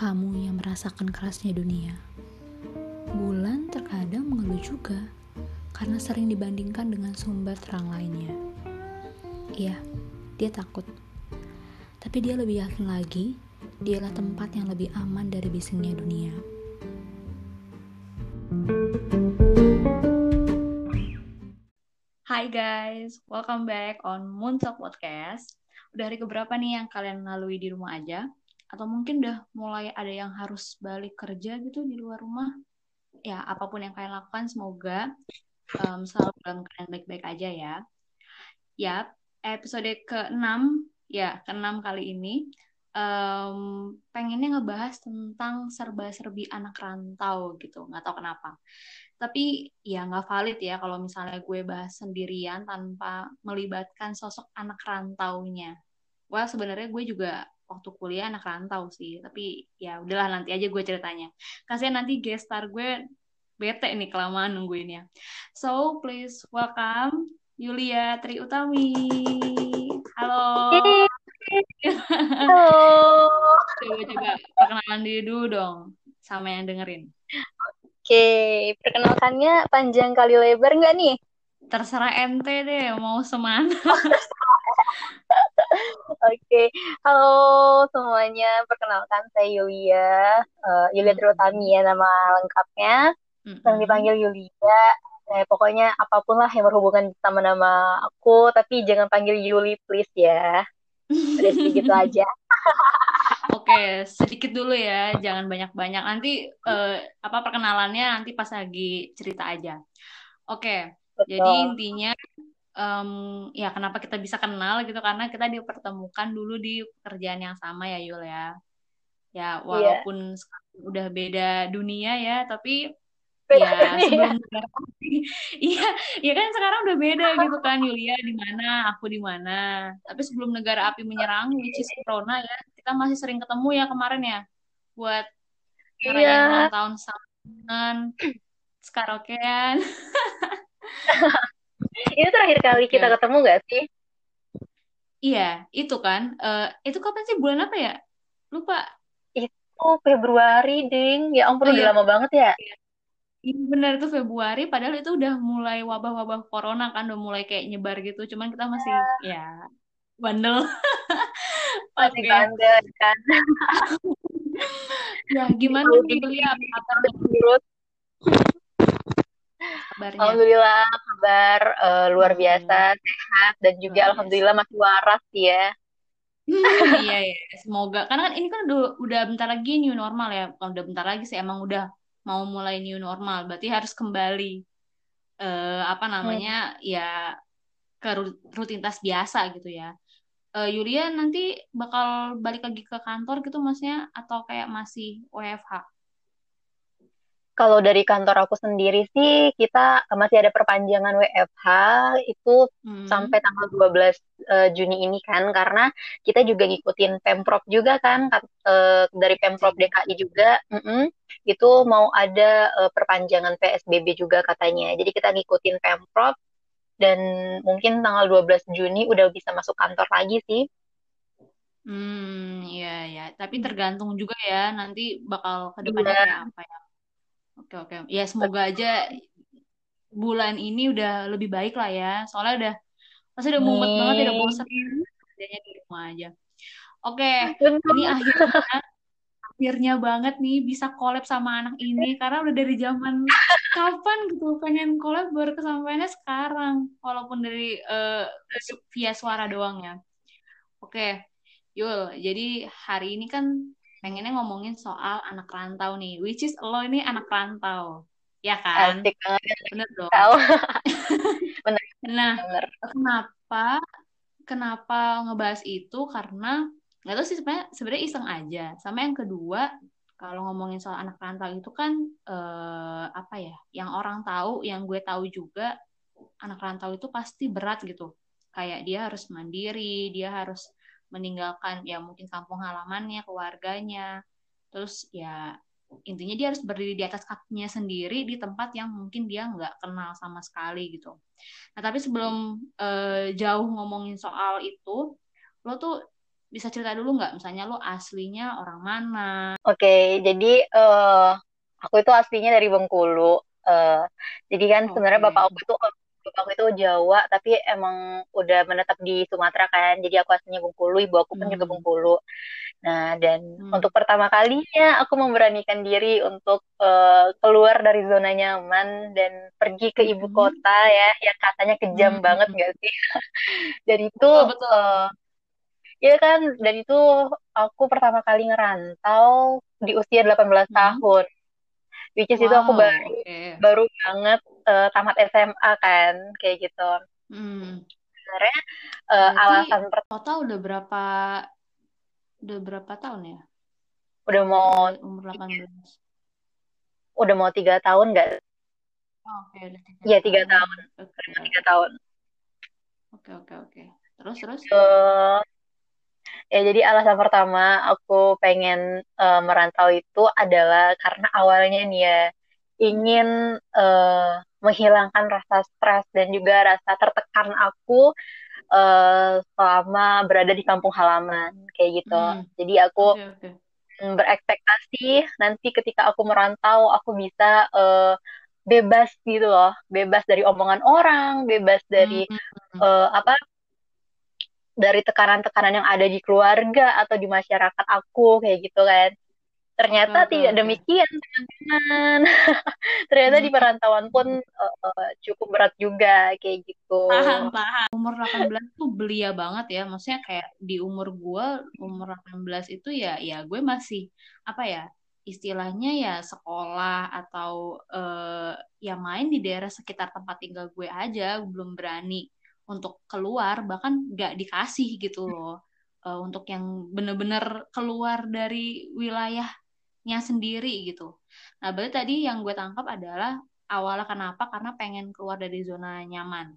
kamu yang merasakan kerasnya dunia. Bulan terkadang mengeluh juga karena sering dibandingkan dengan sumber terang lainnya. Iya, dia takut. Tapi dia lebih yakin lagi, dialah tempat yang lebih aman dari bisingnya dunia. Hai guys, welcome back on Moontalk Podcast. Udah hari keberapa nih yang kalian lalui di rumah aja? Atau mungkin udah mulai ada yang harus balik kerja gitu di luar rumah? Ya apa pun yang kalian lakukan semoga um, selalu dalam keadaan baik-baik aja ya. Ya episode ke-6 ya ke-6 kali ini um, pengennya ngebahas tentang serba-serbi anak rantau gitu nggak tahu kenapa. Tapi ya nggak valid ya kalau misalnya gue bahas sendirian tanpa melibatkan sosok anak rantaunya. Wah sebenarnya gue juga waktu kuliah anak rantau sih. Tapi ya udahlah nanti aja gue ceritanya. Kasihan nanti guest star gue bete nih kelamaan nungguinnya. So please welcome Yulia Tri Utami halo. Halo. Coba coba perkenalan diri dulu dong sama yang dengerin. Oke perkenalkannya panjang kali lebar nggak nih? Terserah ente deh mau semana Oke, halo semuanya. Perkenalkan saya Yulia, uh, Yulia Terutami ya nama lengkapnya. Yang dipanggil Yulia. Eh, pokoknya apa pun lah yang berhubungan sama nama aku, tapi jangan panggil Yuli please ya. Udah sedikit aja. Oke, sedikit dulu ya, jangan banyak-banyak. Nanti uh, apa perkenalannya nanti pas lagi cerita aja. Oke, jadi intinya um, ya kenapa kita bisa kenal gitu karena kita dipertemukan dulu di pekerjaan yang sama ya Yul ya. Ya iya. walaupun yeah. udah beda dunia ya, tapi beda ya dunia. sebelum iya iya kan sekarang udah beda gitu kan Yulia di mana aku di mana tapi sebelum negara api menyerang which is corona ya kita masih sering ketemu ya kemarin ya buat yeah. ulang tahun sama sekarang Ini terakhir kali kita ketemu gak sih? Iya, itu kan. Uh, itu kapan sih? Bulan apa ya? Lupa. Itu Februari, Ding. Ya ampun, oh, udah iya. lama banget ya. Iya benar itu Februari, padahal itu udah mulai wabah-wabah corona kan, udah mulai kayak nyebar gitu. Cuman kita masih ya, ya bandel. Masih okay. bandel kan. ya gimana nih kuliah kabarnya? Alhamdulillah kabar uh, luar hmm. biasa sehat dan juga luar alhamdulillah masih waras ya. Hmm, iya ya, semoga karena kan ini kan udah udah bentar lagi new normal ya, kalau udah bentar lagi sih emang udah mau mulai new normal, berarti harus kembali uh, apa namanya hmm. ya ke rutinitas biasa gitu ya. Uh, Yulia nanti bakal balik lagi ke kantor gitu maksudnya atau kayak masih WFH? Kalau dari kantor aku sendiri sih kita masih ada perpanjangan WFH itu hmm. sampai tanggal 12 uh, eh, Juni ini kan karena kita juga ngikutin Pemprov juga kan uh, dari Pemprov DKI juga mm -mm, itu mau ada uh, perpanjangan PSBB juga katanya. Jadi kita ngikutin Pemprov dan mungkin tanggal 12 Juni udah bisa masuk kantor lagi sih. Hmm, iya ya. Tapi tergantung juga ya nanti bakal ke depannya kayak apa ya. Oke oke. Ya semoga aja bulan ini udah lebih baik lah ya. Soalnya udah pasti udah mumet banget, udah bosan kerjanya di rumah aja. Oke, ini akhirnya akhirnya banget nih bisa collab sama anak ini karena udah dari zaman kapan gitu pengen collab baru kesampaiannya sekarang walaupun dari uh, via suara doang ya. Oke, Yul, jadi hari ini kan pengennya ngomongin soal anak rantau nih, which is lo ini anak rantau, ya kan? Asik banget. Bener dong. Bener. Nah, Bener. kenapa kenapa ngebahas itu? Karena nggak tahu sih sebenarnya sebenarnya iseng aja. Sama yang kedua, kalau ngomongin soal anak rantau itu kan eh, apa ya? Yang orang tahu, yang gue tahu juga anak rantau itu pasti berat gitu. Kayak dia harus mandiri, dia harus meninggalkan ya mungkin kampung halamannya, keluarganya. Terus ya intinya dia harus berdiri di atas kakinya sendiri di tempat yang mungkin dia nggak kenal sama sekali gitu. Nah tapi sebelum uh, jauh ngomongin soal itu, lo tuh bisa cerita dulu nggak misalnya lo aslinya orang mana oke okay, jadi uh, aku itu aslinya dari Bengkulu uh, jadi kan okay. sebenarnya bapak aku itu aku itu Jawa tapi emang udah menetap di Sumatera kan jadi aku aslinya Bengkulu ibu aku pun hmm. juga Bengkulu nah dan hmm. untuk pertama kalinya aku memberanikan diri untuk uh, keluar dari zona nyaman dan pergi ke ibu hmm. kota ya yang katanya kejam hmm. banget gak sih jadi itu betul, betul. Uh, Iya kan, dan itu aku pertama kali ngerantau di usia 18 hmm. tahun. Which is wow, itu aku baru okay. baru banget uh, tamat SMA kan, kayak gitu. Hmm. Sebenarnya uh, alasan pertama total udah berapa udah berapa tahun ya? Udah mau umur 18. Udah mau tiga tahun nggak? Oh, Oke, okay, udah tiga. Iya tiga tahun. Okay. Tiga tahun. Oke oke oke. Terus terus? Uh, Ya, jadi alasan pertama aku pengen uh, merantau itu adalah karena awalnya nih ya ingin uh, menghilangkan rasa stres dan juga rasa tertekan aku uh, selama berada di kampung halaman kayak gitu. Hmm. Jadi aku okay, okay. berekspektasi nanti ketika aku merantau aku bisa uh, bebas gitu loh, bebas dari omongan orang, bebas dari hmm. uh, apa dari tekanan-tekanan yang ada di keluarga atau di masyarakat aku kayak gitu kan ternyata okay, tidak demikian teman-teman. Ternyata hmm. di perantauan pun uh, uh, cukup berat juga kayak gitu. Paham paham. Umur 18 tuh belia banget ya. Maksudnya kayak di umur gue umur 18 itu ya ya gue masih apa ya istilahnya ya sekolah atau uh, ya main di daerah sekitar tempat tinggal gue aja. Belum berani untuk keluar bahkan nggak dikasih gitu loh. Uh, untuk yang bener-bener keluar dari wilayahnya sendiri gitu. Nah berarti tadi yang gue tangkap adalah awalnya kenapa karena pengen keluar dari zona nyaman,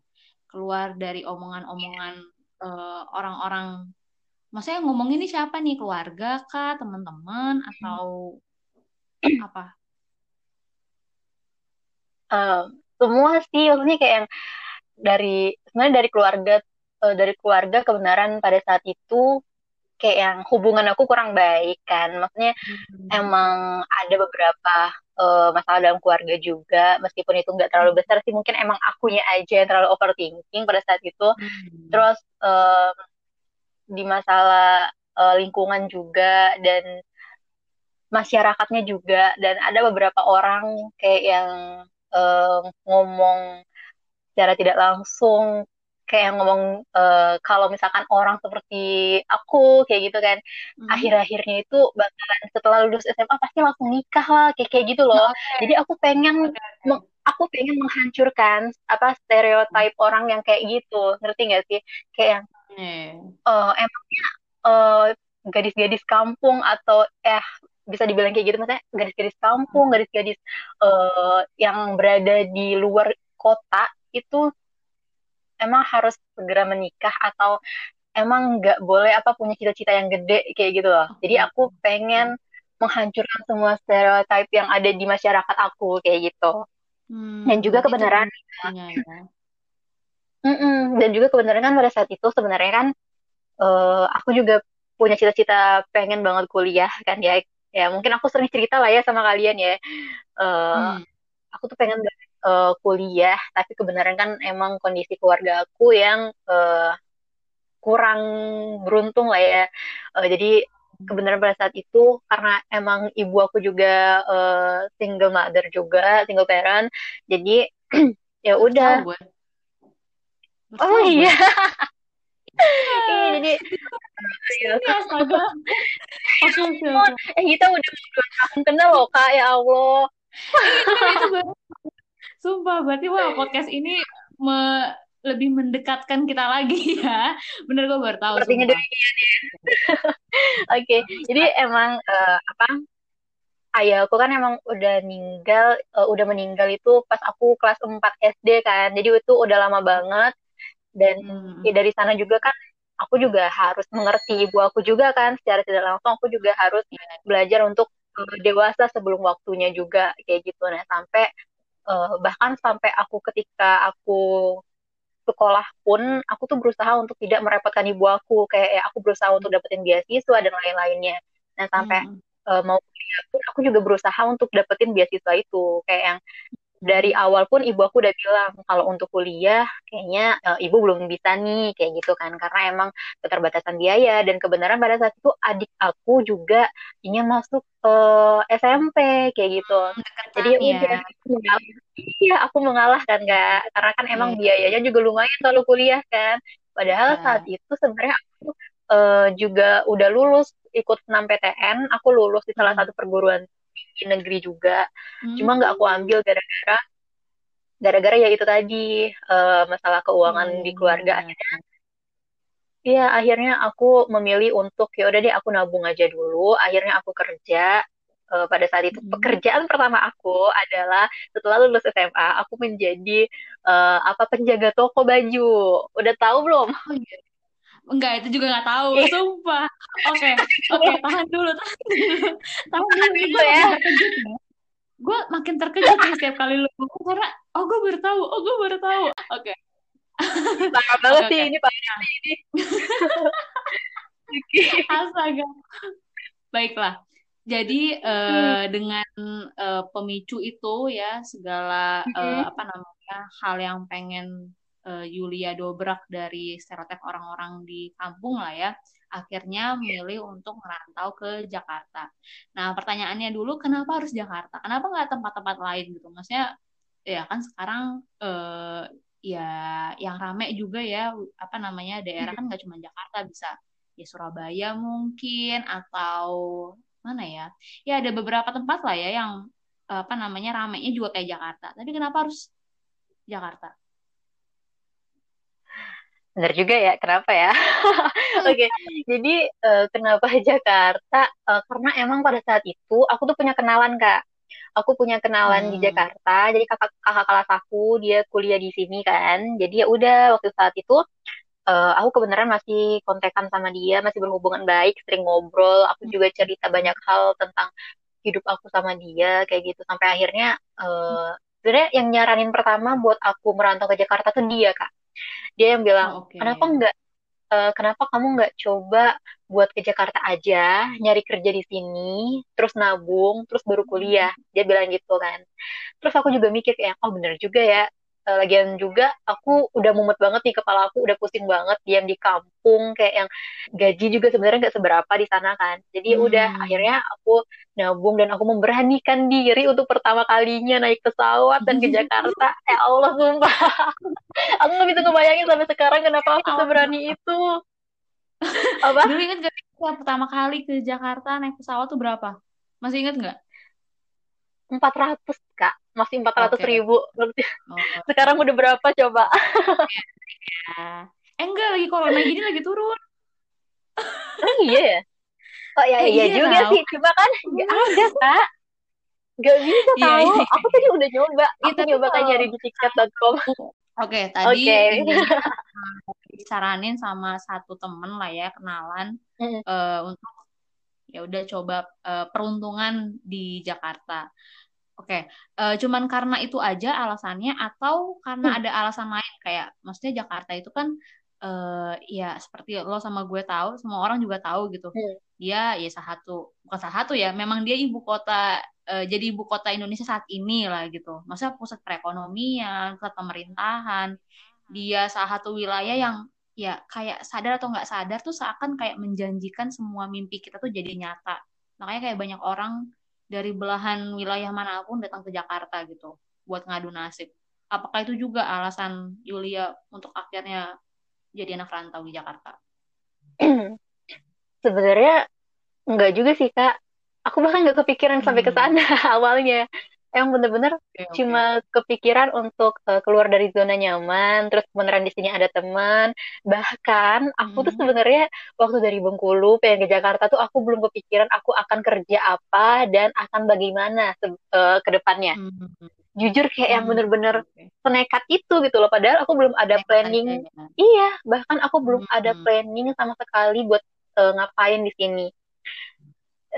keluar dari omongan-omongan uh, orang-orang. Maksudnya ngomong ini siapa nih keluarga kah, teman-teman atau apa? Uh, semua sih, maksudnya kayak yang dari sebenarnya dari keluarga uh, dari keluarga kebenaran pada saat itu kayak yang hubungan aku kurang baik kan maksudnya hmm. emang ada beberapa uh, masalah dalam keluarga juga meskipun itu nggak terlalu besar sih mungkin emang akunya aja yang terlalu overthinking pada saat itu hmm. terus uh, di masalah uh, lingkungan juga dan masyarakatnya juga dan ada beberapa orang kayak yang uh, ngomong secara tidak langsung kayak ngomong uh, kalau misalkan orang seperti aku kayak gitu kan hmm. akhir-akhirnya itu bakalan setelah lulus SMA pasti langsung nikah lah kayak kayak gitu loh okay. jadi aku pengen okay. aku pengen menghancurkan apa stereotip hmm. orang yang kayak gitu ngerti gak sih kayak yang hmm. uh, emangnya uh, gadis-gadis kampung atau eh bisa dibilang kayak gitu maksudnya gadis-gadis kampung hmm. gadis-gadis uh, yang berada di luar kota itu emang harus segera menikah atau emang nggak boleh apa punya cita-cita yang gede kayak gitu loh. Jadi aku pengen menghancurkan semua stereotip yang ada di masyarakat aku kayak gitu. Hmm, dan juga kebenaran. Ya. Mm -mm, dan juga kebenaran kan pada saat itu sebenarnya kan uh, aku juga punya cita-cita pengen banget kuliah kan ya. Ya mungkin aku sering cerita lah ya sama kalian ya. Uh, hmm. Aku tuh pengen banget uh, kuliah tapi kebenaran kan emang kondisi keluarga aku yang uh, kurang beruntung lah ya uh, jadi kebenaran pada saat itu karena emang ibu aku juga uh, single mother juga single parent jadi ya udah oh iya Iya, jadi ya, astaga. Oke. Eh, kita udah dua tahun kenal loh, Kak. Ya Allah. itu, itu, Sumpah, berarti wah podcast ini me lebih mendekatkan kita lagi ya. Bener gue baru tahu. Sepertinya demikian ya. Oke, okay. jadi emang uh, apa? Ayahku kan emang udah meninggal, uh, udah meninggal itu pas aku kelas 4 SD kan. Jadi itu udah lama banget. Dan hmm. ya dari sana juga kan aku juga harus mengerti ibu aku juga kan secara tidak langsung aku juga harus belajar untuk uh, dewasa sebelum waktunya juga kayak gitu nah sampai uh, bahkan sampai aku ketika aku sekolah pun aku tuh berusaha untuk tidak merepotkan ibu aku. Kayak ya, aku berusaha untuk dapetin beasiswa dan lain-lainnya. Dan sampai hmm. uh, mau kuliah pun aku juga berusaha untuk dapetin beasiswa itu. Kayak yang dari awal pun ibu aku udah bilang kalau untuk kuliah kayaknya uh, ibu belum bisa nih kayak gitu kan karena emang keterbatasan biaya dan kebenaran pada saat itu adik aku juga ingin masuk uh, eh, SMP kayak gitu hmm, jadi ya. udah iya aku mengalah kan nggak karena kan emang yeah. biayanya juga lumayan kalau kuliah kan padahal yeah. saat itu sebenarnya aku uh, juga udah lulus ikut 6 PTN aku lulus di salah hmm. satu perguruan di negeri juga hmm. cuma nggak aku ambil gara-gara gara-gara ya itu tadi uh, masalah keuangan hmm. di keluarga akhirnya Iya, akhirnya aku memilih untuk ya udah deh aku nabung aja dulu. Akhirnya aku kerja. Uh, pada saat itu hmm. pekerjaan pertama aku adalah setelah lulus SMA, aku menjadi uh, apa penjaga toko baju. Udah tahu belum? Oh, iya. Enggak, itu juga nggak tahu, yeah. sumpah. Oke, okay. oke, okay, tahan dulu, tahan dulu. Tahan dulu, gitu ya. Gue makin terkejut nih setiap kali lu karena, oh gue baru tahu, oh gue baru tahu. Oke. Okay. Parah banget okay, sih, okay. ini parah sih ini. Astaga. Baiklah. Jadi uh, hmm. dengan uh, pemicu itu ya segala uh, apa namanya hal yang pengen uh, Yulia dobrak dari stereotip orang-orang di kampung lah ya akhirnya milih untuk merantau ke Jakarta. Nah pertanyaannya dulu kenapa harus Jakarta? Kenapa nggak tempat-tempat lain gitu? Maksudnya ya kan sekarang uh, ya yang rame juga ya apa namanya daerah kan nggak cuma Jakarta bisa ya Surabaya mungkin atau mana ya? Ya ada beberapa tempat lah ya yang apa namanya ramenya juga kayak Jakarta. Tapi kenapa harus Jakarta? Benar juga ya, kenapa ya? Oke, okay. jadi uh, kenapa Jakarta? Uh, karena emang pada saat itu aku tuh punya kenalan kak. Aku punya kenalan hmm. di Jakarta. Jadi kakak kakak kelas aku dia kuliah di sini kan. Jadi ya udah waktu saat itu uh, aku kebenaran masih kontekan sama dia, masih berhubungan baik, sering ngobrol. Aku juga cerita banyak hal tentang hidup aku sama dia kayak gitu. Sampai akhirnya uh, sebenarnya yang nyaranin pertama buat aku merantau ke Jakarta tuh dia kak dia yang bilang oh, okay. kenapa nggak uh, kenapa kamu nggak coba buat ke Jakarta aja nyari kerja di sini terus nabung terus baru kuliah hmm. dia bilang gitu kan terus aku juga mikir kayak oh bener juga ya uh, lagian juga aku udah mumet banget nih kepala aku udah pusing banget diam di kampung kayak yang gaji juga sebenarnya nggak seberapa di sana kan. Jadi hmm. udah akhirnya aku nabung dan aku memberanikan diri untuk pertama kalinya naik pesawat dan ke Jakarta. Ya Allah sumpah. Aku nggak bisa ngebayangin sampai sekarang kenapa aku seberani itu. Apa? Dulu inget gak pertama kali ke Jakarta naik pesawat tuh berapa? Masih inget nggak? Empat ratus kak masih empat ratus okay. ribu oh. sekarang udah berapa coba ya. eh enggak lagi corona gini lagi turun oh iya ya oh ya iya, iya juga tahu. sih cuma kan nggak ada kak nggak bisa iya, tahu iya, iya. aku tadi udah nyoba aku itu nyoba kan nyari di tiket.com Oke, okay, tadi okay. disaranin sama satu temen lah ya kenalan mm. uh, untuk ya udah coba uh, peruntungan di Jakarta. Oke, uh, cuman karena itu aja alasannya atau karena hmm. ada alasan lain kayak maksudnya Jakarta itu kan uh, ya seperti lo sama gue tahu, semua orang juga tahu gitu. Hmm. Dia ya salah satu bukan salah satu ya, memang dia ibu kota uh, jadi ibu kota Indonesia saat ini lah gitu. Maksudnya pusat perekonomian, pusat pemerintahan. Dia salah satu wilayah yang ya kayak sadar atau nggak sadar tuh seakan kayak menjanjikan semua mimpi kita tuh jadi nyata. Makanya kayak banyak orang dari belahan wilayah mana pun datang ke Jakarta gitu buat ngadu nasib. Apakah itu juga alasan Yulia untuk akhirnya jadi anak rantau di Jakarta? Sebenarnya enggak juga sih kak. Aku bahkan nggak kepikiran hmm. sampai ke hmm. sana awalnya yang bener-bener okay, okay. cuma kepikiran untuk uh, keluar dari zona nyaman terus beneran di sini ada teman bahkan aku hmm. tuh sebenarnya waktu dari Bengkulu pengen ke Jakarta tuh aku belum kepikiran aku akan kerja apa dan akan bagaimana uh, ke depannya hmm. jujur kayak hmm. yang bener-bener okay. senekat itu gitu loh padahal aku belum ada planning iya bahkan aku belum hmm. ada planning sama sekali buat uh, ngapain di sini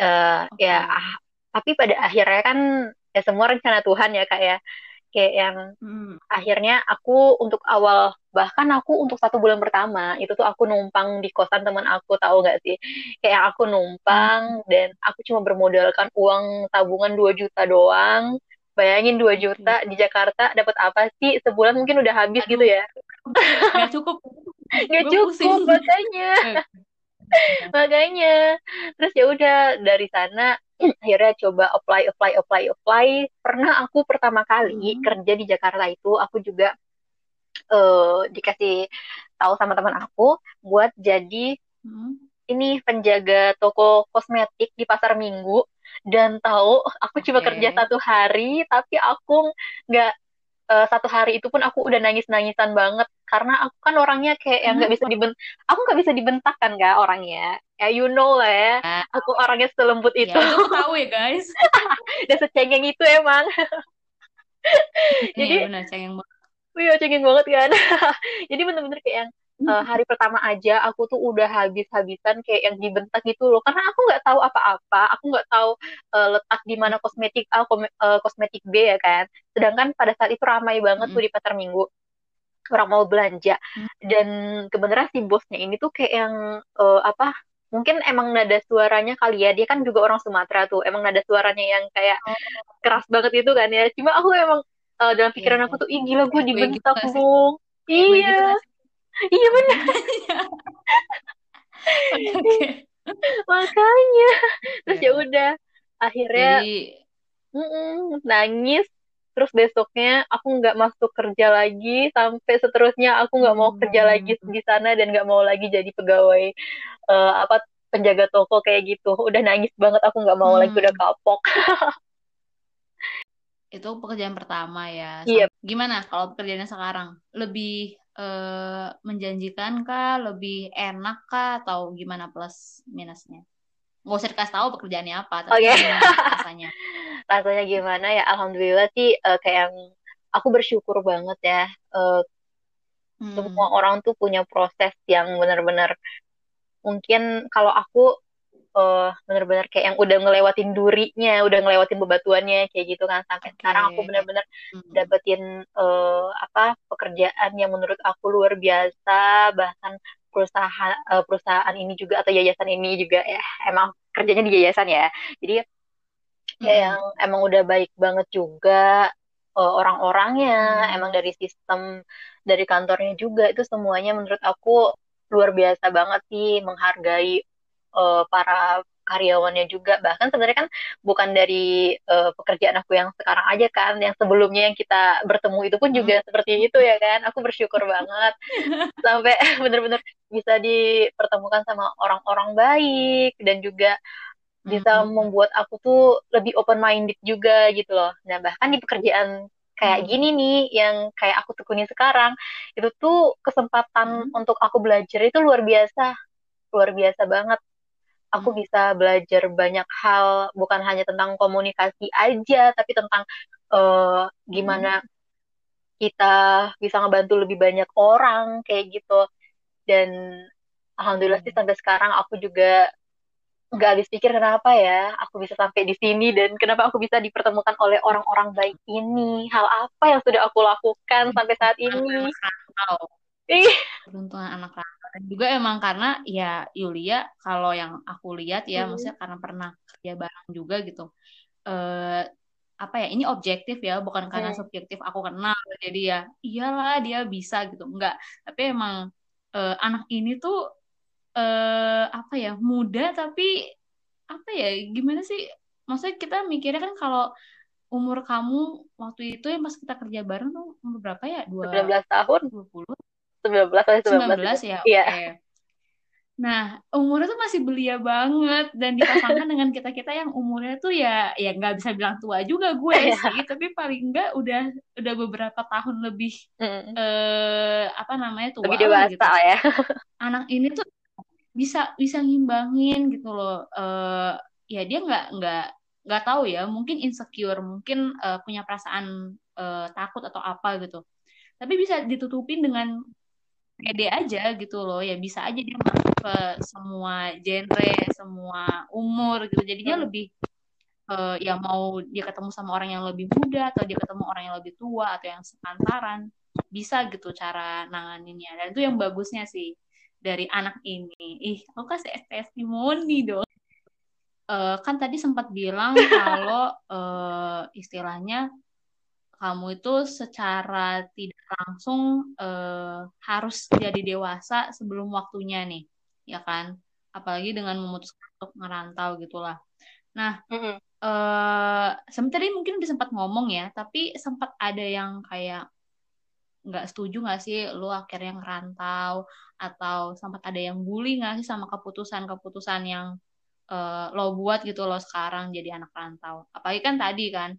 uh, okay. ya ah, tapi pada akhirnya kan ya semua rencana Tuhan ya kak ya. Kayak yang hmm. akhirnya aku untuk awal bahkan aku untuk satu bulan pertama itu tuh aku numpang di kosan teman aku tahu nggak sih? Kayak aku numpang hmm. dan aku cuma bermodalkan uang tabungan 2 juta doang. Bayangin 2 juta di Jakarta dapat apa sih? Sebulan mungkin udah habis Aduh, gitu ya. Nggak cukup. Nggak cukup makanya makanya terus ya udah dari sana akhirnya coba apply apply apply apply pernah aku pertama kali hmm. kerja di Jakarta itu aku juga uh, dikasih tahu sama teman aku buat jadi hmm. ini penjaga toko kosmetik di pasar minggu dan tahu aku okay. cuma kerja satu hari tapi aku nggak uh, satu hari itu pun aku udah nangis nangisan banget karena aku kan orangnya kayak yang nggak hmm. bisa dibent aku nggak bisa dibentak kan gak orangnya. Ya you know lah ya. Ah. aku orangnya selembut ya, itu. ya, aku tahu ya guys. Dan secengeng itu emang. Jadi benar cengeng banget. Iya cengeng banget kan. Jadi bener-bener kayak yang uh, hari pertama aja aku tuh udah habis-habisan kayak yang dibentak gitu loh. Karena aku nggak tahu apa-apa. Aku nggak tahu uh, letak di mana kosmetik A uh, kosmetik B ya kan. Sedangkan pada saat itu ramai banget tuh di pasar minggu orang mau belanja. Dan kebenaran si bosnya ini tuh kayak yang uh, apa mungkin emang nada suaranya kali ya. Dia kan juga orang Sumatera tuh. Emang nada suaranya yang kayak oh. keras banget itu kan ya. Cuma aku emang uh, dalam pikiran yeah. aku tuh ih gila gue dibentak gitu dong iya. iya benar makanya. Terus ya udah akhirnya Jadi... mm -mm, nangis terus besoknya aku nggak masuk kerja lagi sampai seterusnya aku nggak mau kerja hmm. lagi di sana dan nggak mau lagi jadi pegawai uh, apa penjaga toko kayak gitu. Udah nangis banget aku nggak mau hmm. lagi udah kapok. Itu pekerjaan pertama ya. Iya. gimana kalau pekerjaannya sekarang? Lebih uh, menjanjikan kah? Lebih enak kah? Atau gimana plus minusnya nggak usah dikasih tahu pekerjaannya apa tapi okay. rasanya rasanya gimana ya alhamdulillah sih uh, kayak yang aku bersyukur banget ya uh, hmm. semua orang tuh punya proses yang benar-benar mungkin kalau aku uh, benar-benar kayak yang udah ngelewatin durinya, udah ngelewatin bebatuannya kayak gitu kan sampai okay. sekarang aku benar-benar hmm. dapetin uh, apa pekerjaan yang menurut aku luar biasa bahkan perusahaan uh, perusahaan ini juga atau yayasan ini juga ya emang kerjanya di yayasan ya jadi ya hmm. yang emang udah baik banget juga uh, orang-orangnya hmm. emang dari sistem dari kantornya juga itu semuanya menurut aku luar biasa banget sih menghargai uh, para karyawannya juga bahkan sebenarnya kan bukan dari uh, pekerjaan aku yang sekarang aja kan yang sebelumnya yang kita bertemu itu pun juga hmm. seperti itu ya kan aku bersyukur banget sampai bener-bener bisa dipertemukan sama orang-orang baik dan juga bisa hmm. membuat aku tuh lebih open minded juga gitu loh nah bahkan di pekerjaan kayak hmm. gini nih yang kayak aku tekuni sekarang itu tuh kesempatan hmm. untuk aku belajar itu luar biasa luar biasa banget aku hmm. bisa belajar banyak hal bukan hanya tentang komunikasi aja tapi tentang uh, gimana hmm. kita bisa ngebantu lebih banyak orang kayak gitu dan alhamdulillah sih hmm. sampai sekarang aku juga nggak habis pikir kenapa ya aku bisa sampai di sini dan kenapa aku bisa dipertemukan oleh orang-orang baik ini hal apa yang sudah aku lakukan sampai saat ini. Beruntungan anak rantau. Dan juga emang karena ya Yulia kalau yang aku lihat ya, hmm. maksudnya karena pernah kerja bareng juga gitu. Eh apa ya ini objektif ya bukan karena hmm. subjektif aku kenal jadi ya iyalah dia bisa gitu enggak tapi emang uh, anak ini tuh uh, apa ya muda tapi apa ya gimana sih maksudnya kita mikirnya kan kalau umur kamu waktu itu yang pas kita kerja bareng tuh umur berapa ya? Dua, 19 tahun. 20. 19 atau 19. 19 ya. Iya. Okay. Nah, umurnya tuh masih belia banget dan dipasangkan dengan kita-kita yang umurnya tuh ya ya nggak bisa bilang tua juga gue yeah. sih, tapi paling enggak udah udah beberapa tahun lebih mm. eh apa namanya tua lebih dewasa gitu. ya. Anak ini tuh bisa bisa ngimbangin gitu loh. Eh ya dia nggak nggak nggak tahu ya, mungkin insecure, mungkin uh, punya perasaan uh, takut atau apa gitu. Tapi bisa ditutupin dengan pede aja gitu loh. Ya bisa aja dia masuk ke semua genre semua umur gitu. Jadinya hmm. lebih uh, ya mau dia ketemu sama orang yang lebih muda atau dia ketemu orang yang lebih tua atau yang sepantaran bisa gitu cara nanganinnya. Dan itu yang bagusnya sih dari anak ini. Ih aku kasih testimoni dong. Uh, kan tadi sempat bilang kalau uh, istilahnya kamu itu secara tidak langsung uh, harus jadi dewasa sebelum waktunya nih, ya kan? Apalagi dengan memutuskan untuk ngerantau gitulah. Nah, mm -hmm. uh, sebenarnya mungkin udah sempat ngomong ya, tapi sempat ada yang kayak nggak setuju nggak sih lu akhirnya ngerantau atau sempat ada yang bully nggak sih sama keputusan-keputusan yang uh, lo buat gitu lo sekarang jadi anak rantau apalagi kan tadi kan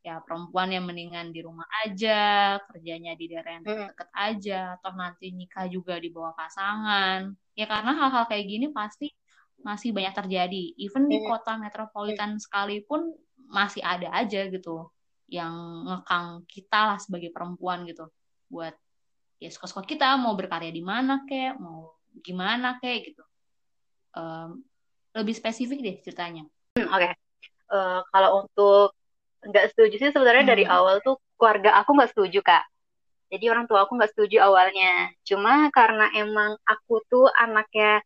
ya perempuan yang mendingan di rumah aja kerjanya di daerah yang deket-deket aja atau nanti nikah juga di bawah pasangan. Ya karena hal-hal kayak gini pasti masih banyak terjadi. Even di kota metropolitan sekalipun masih ada aja gitu yang ngekang kita lah sebagai perempuan gitu. Buat ya suka-suka kita mau berkarya di mana kek mau gimana kek gitu. Um, lebih spesifik deh ceritanya. Hmm, oke. Okay. uh, eh, kalau untuk nggak setuju sih sebenarnya hmm. dari awal tuh keluarga aku nggak setuju kak jadi orang tua aku nggak setuju awalnya cuma karena emang aku tuh anaknya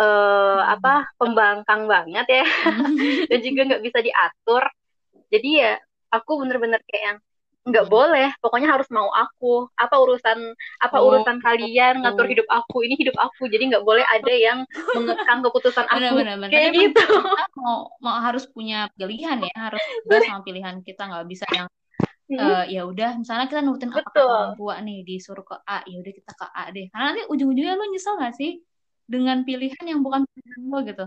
uh, hmm. apa pembangkang banget ya hmm. dan juga nggak bisa diatur jadi ya aku bener-bener kayak yang nggak boleh pokoknya harus mau aku. Apa urusan apa oh. urusan kalian ngatur hidup aku? Ini hidup aku jadi nggak boleh ada yang mengekang keputusan aku. bener, bener, kayak gitu. mau mau harus punya pilihan ya harus juga sama pilihan kita. Nggak bisa yang uh, ya udah misalnya kita nurutin apa kata orang tua nih disuruh ke A ya udah kita ke A deh. Karena nanti ujung-ujungnya lo nyesel gak sih dengan pilihan yang bukan pilihan lo gitu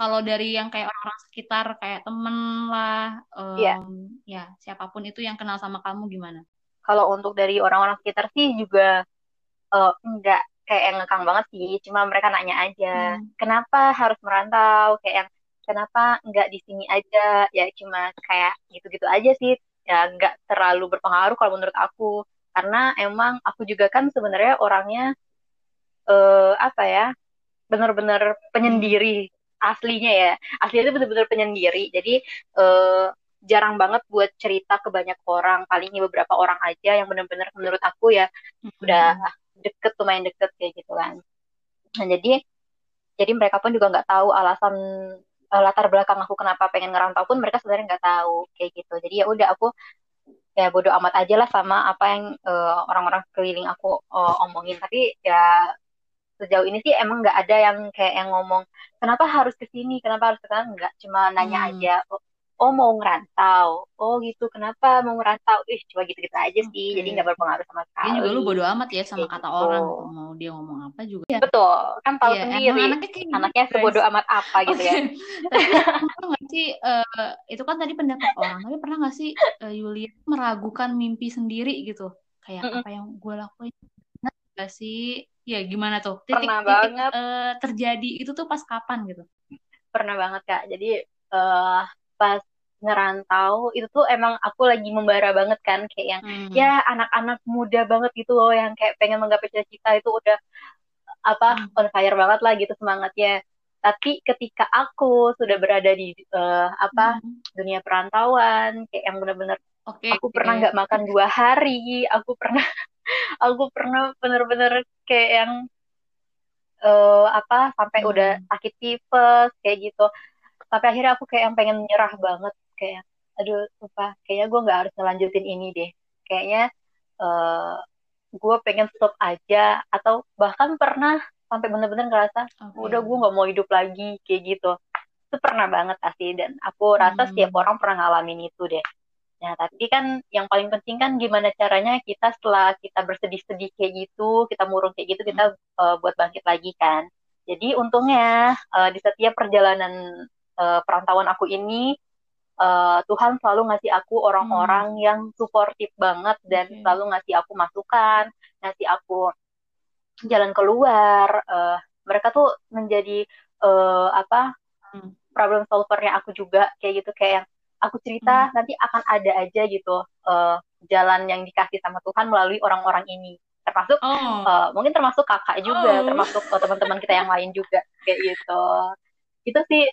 kalau dari yang kayak orang-orang sekitar kayak temen lah um, yeah. ya siapa pun itu yang kenal sama kamu gimana? Kalau untuk dari orang-orang sekitar sih juga uh, enggak kayak yang ngekang banget sih cuma mereka nanya aja hmm. kenapa harus merantau? Kayak yang kenapa enggak di sini aja? Ya cuma kayak gitu-gitu aja sih. Ya enggak terlalu berpengaruh kalau menurut aku. Karena emang aku juga kan sebenarnya orangnya uh, apa ya benar-benar penyendiri aslinya ya. Aslinya itu benar-benar penyendiri. Jadi uh, jarang banget buat cerita ke banyak orang. Palingnya beberapa orang aja yang benar-benar menurut aku ya mm-hmm. udah deket lumayan deket kayak gitu kan. Nah jadi jadi mereka pun juga nggak tahu alasan uh, latar belakang aku kenapa pengen ngerantau pun mereka sebenarnya nggak tahu kayak gitu. Jadi ya udah aku ya bodoh amat aja lah sama apa yang uh, orang-orang keliling aku uh, omongin. Tapi ya sejauh ini sih emang nggak ada yang kayak yang ngomong kenapa harus ke sini? Kenapa harus ke sana? Nggak cuma nanya hmm. aja oh, oh mau ngerantau? Oh gitu. Kenapa mau ngerantau? Ih cuma gitu gitu aja sih. Okay. jadi nggak berpengaruh sama sekali dia juga lu bodo amat ya sama kata gitu. orang mau dia ngomong apa juga. Ya. betul. Kan tahu ya, sendiri. anaknya, kayak gitu, anaknya sebodoh amat apa gitu ya. Tapi nggak sih uh, itu kan tadi pendapat orang tapi pernah nggak sih uh, Yulia meragukan mimpi sendiri gitu? Kayak mm -mm. apa yang gue lakuin? Nggak sih ya gimana tuh titik, pernah titik, banget uh, terjadi itu tuh pas kapan gitu pernah banget kak jadi uh, pas ngerantau itu tuh emang aku lagi membara banget kan kayak yang hmm. ya anak-anak muda banget gitu loh yang kayak pengen menggapai cita-cita itu udah apa hmm. on fire banget lah gitu semangatnya tapi ketika aku sudah berada di uh, apa hmm. dunia perantauan kayak yang benar-benar okay, aku okay. pernah nggak makan dua hari aku pernah aku pernah bener-bener kayak yang uh, apa sampai hmm. udah sakit tipes kayak gitu tapi akhirnya aku kayak yang pengen menyerah banget kayak aduh lupa kayaknya gue nggak harus ngelanjutin ini deh kayaknya uh, eh, gue pengen stop aja atau bahkan pernah sampai bener-bener ngerasa okay. udah gue nggak mau hidup lagi kayak gitu itu pernah banget pasti dan aku rasa hmm. setiap orang pernah ngalamin itu deh Nah, tapi kan yang paling penting kan gimana caranya kita setelah kita bersedih-sedih kayak gitu, kita murung kayak gitu, kita uh, buat bangkit lagi kan. Jadi untungnya uh, di setiap perjalanan uh, perantauan aku ini, uh, Tuhan selalu ngasih aku orang-orang hmm. yang suportif banget dan okay. selalu ngasih aku masukan, ngasih aku jalan keluar. Uh, mereka tuh menjadi uh, apa hmm. problem solvernya aku juga kayak gitu kayak yang aku cerita hmm. nanti akan ada aja gitu uh, jalan yang dikasih sama Tuhan melalui orang-orang ini termasuk oh. uh, mungkin termasuk kakak juga oh. termasuk uh, teman-teman kita yang lain juga kayak gitu itu sih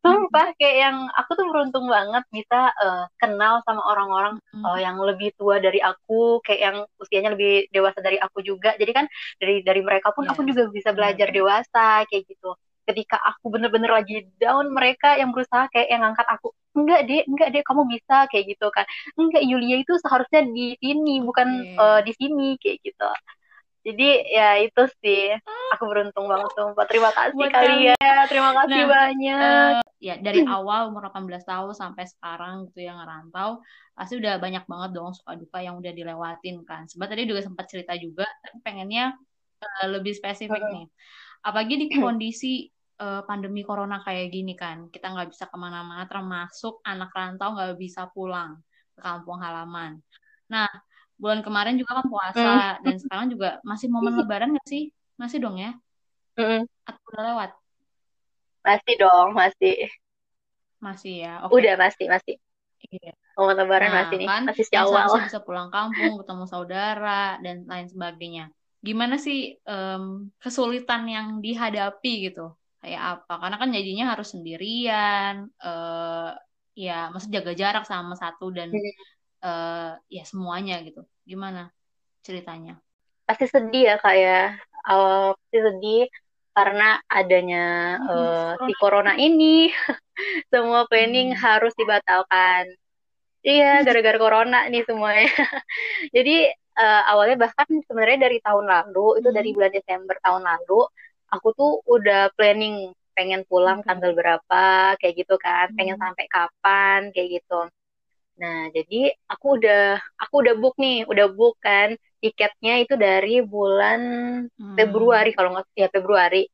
sumpah kayak yang aku tuh beruntung banget bisa uh, kenal sama orang-orang uh, yang lebih tua dari aku kayak yang usianya lebih dewasa dari aku juga jadi kan dari dari mereka pun yeah. aku juga bisa belajar yeah. dewasa kayak gitu ketika aku bener-bener lagi down mereka yang berusaha kayak yang ngangkat aku enggak deh enggak deh kamu bisa kayak gitu kan. Enggak Yulia itu seharusnya di sini bukan okay. uh, di sini kayak gitu. Jadi ya itu sih. Aku beruntung banget sumpah. Terima kasih Buat kalian ya. Terima kasih nah, banyak. uh, ya dari awal umur 18 tahun sampai sekarang gitu yang ngerantau pasti udah banyak banget dong suka duka yang udah dilewatin kan. Sebab tadi juga sempat cerita juga tapi pengennya uh, lebih spesifik nih. Apalagi di kondisi uh, pandemi corona kayak gini kan kita nggak bisa ke mana-mana termasuk anak rantau nggak bisa pulang ke kampung halaman nah bulan kemarin juga kan puasa mm. dan sekarang juga masih momen lebaran gak sih? Masih dong ya? Mm. Atau udah lewat? Masih dong, masih. Masih ya. Okay. Udah masih, masih. Iya. Momen lebaran nah, masih nih, kan, masih awal. bisa pulang kampung, ketemu saudara dan lain sebagainya. Gimana sih um, kesulitan yang dihadapi gitu? Kayak apa? Karena kan jadinya harus sendirian, uh, ya maksud jaga jarak sama satu dan hmm. uh, ya semuanya gitu. Gimana ceritanya? Pasti sedih ya kak ya. Uh, pasti sedih karena adanya uh, si corona. ini. Semua planning hmm. harus dibatalkan. Iya gara-gara corona nih semuanya. Jadi uh, awalnya bahkan sebenarnya dari tahun lalu itu hmm. dari bulan Desember tahun lalu aku tuh udah planning pengen pulang tanggal berapa kayak gitu kan pengen hmm. sampai kapan kayak gitu Nah, jadi aku udah aku udah book nih, udah book kan tiketnya itu dari bulan hmm. Februari kalau nggak ya Februari.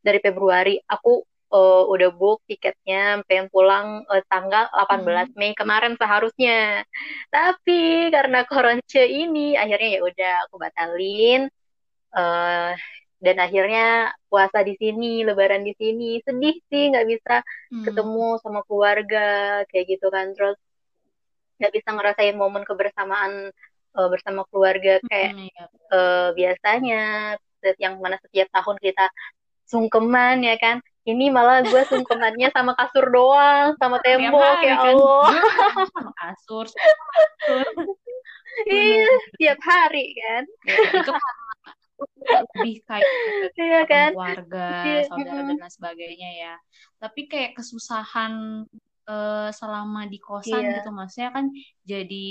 Dari Februari aku uh, udah book tiketnya pengen pulang uh, tanggal 18 hmm. Mei kemarin seharusnya. Tapi karena corona ini akhirnya ya udah aku batalin. Uh, dan akhirnya puasa di sini, lebaran di sini, sedih sih nggak bisa hmm. ketemu sama keluarga kayak gitu kan. Terus nggak bisa ngerasain momen kebersamaan uh, bersama keluarga. Kayak hmm, uh, biasanya yang mana setiap tahun kita sungkeman ya kan. Ini malah gue sungkemannya sama kasur doang sama tembok ya kan. Allah. Sama kasur iya tiap hari kan. Ya, itu lebih kayak iya kan? keluarga iya. saudara dan lain sebagainya ya tapi kayak kesusahan uh, selama di kosan yeah. gitu maksudnya kan jadi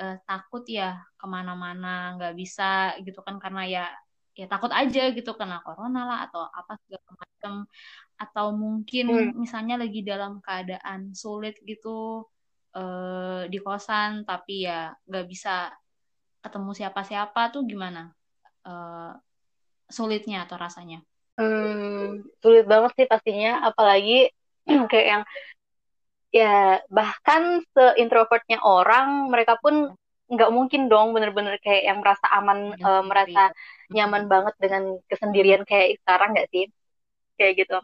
uh, takut ya ke mana-mana nggak bisa gitu kan karena ya ya takut aja gitu kena corona lah atau apa segala macam atau mungkin hmm. misalnya lagi dalam keadaan sulit gitu uh, di kosan tapi ya nggak bisa ketemu siapa-siapa tuh gimana uh, sulitnya atau rasanya? Hmm, sulit banget sih pastinya apalagi kayak yang ya bahkan seintrovertnya orang mereka pun nggak mungkin dong bener-bener kayak yang merasa aman ya, uh, merasa nyaman banget dengan kesendirian kayak sekarang nggak sih? Kayak gitu.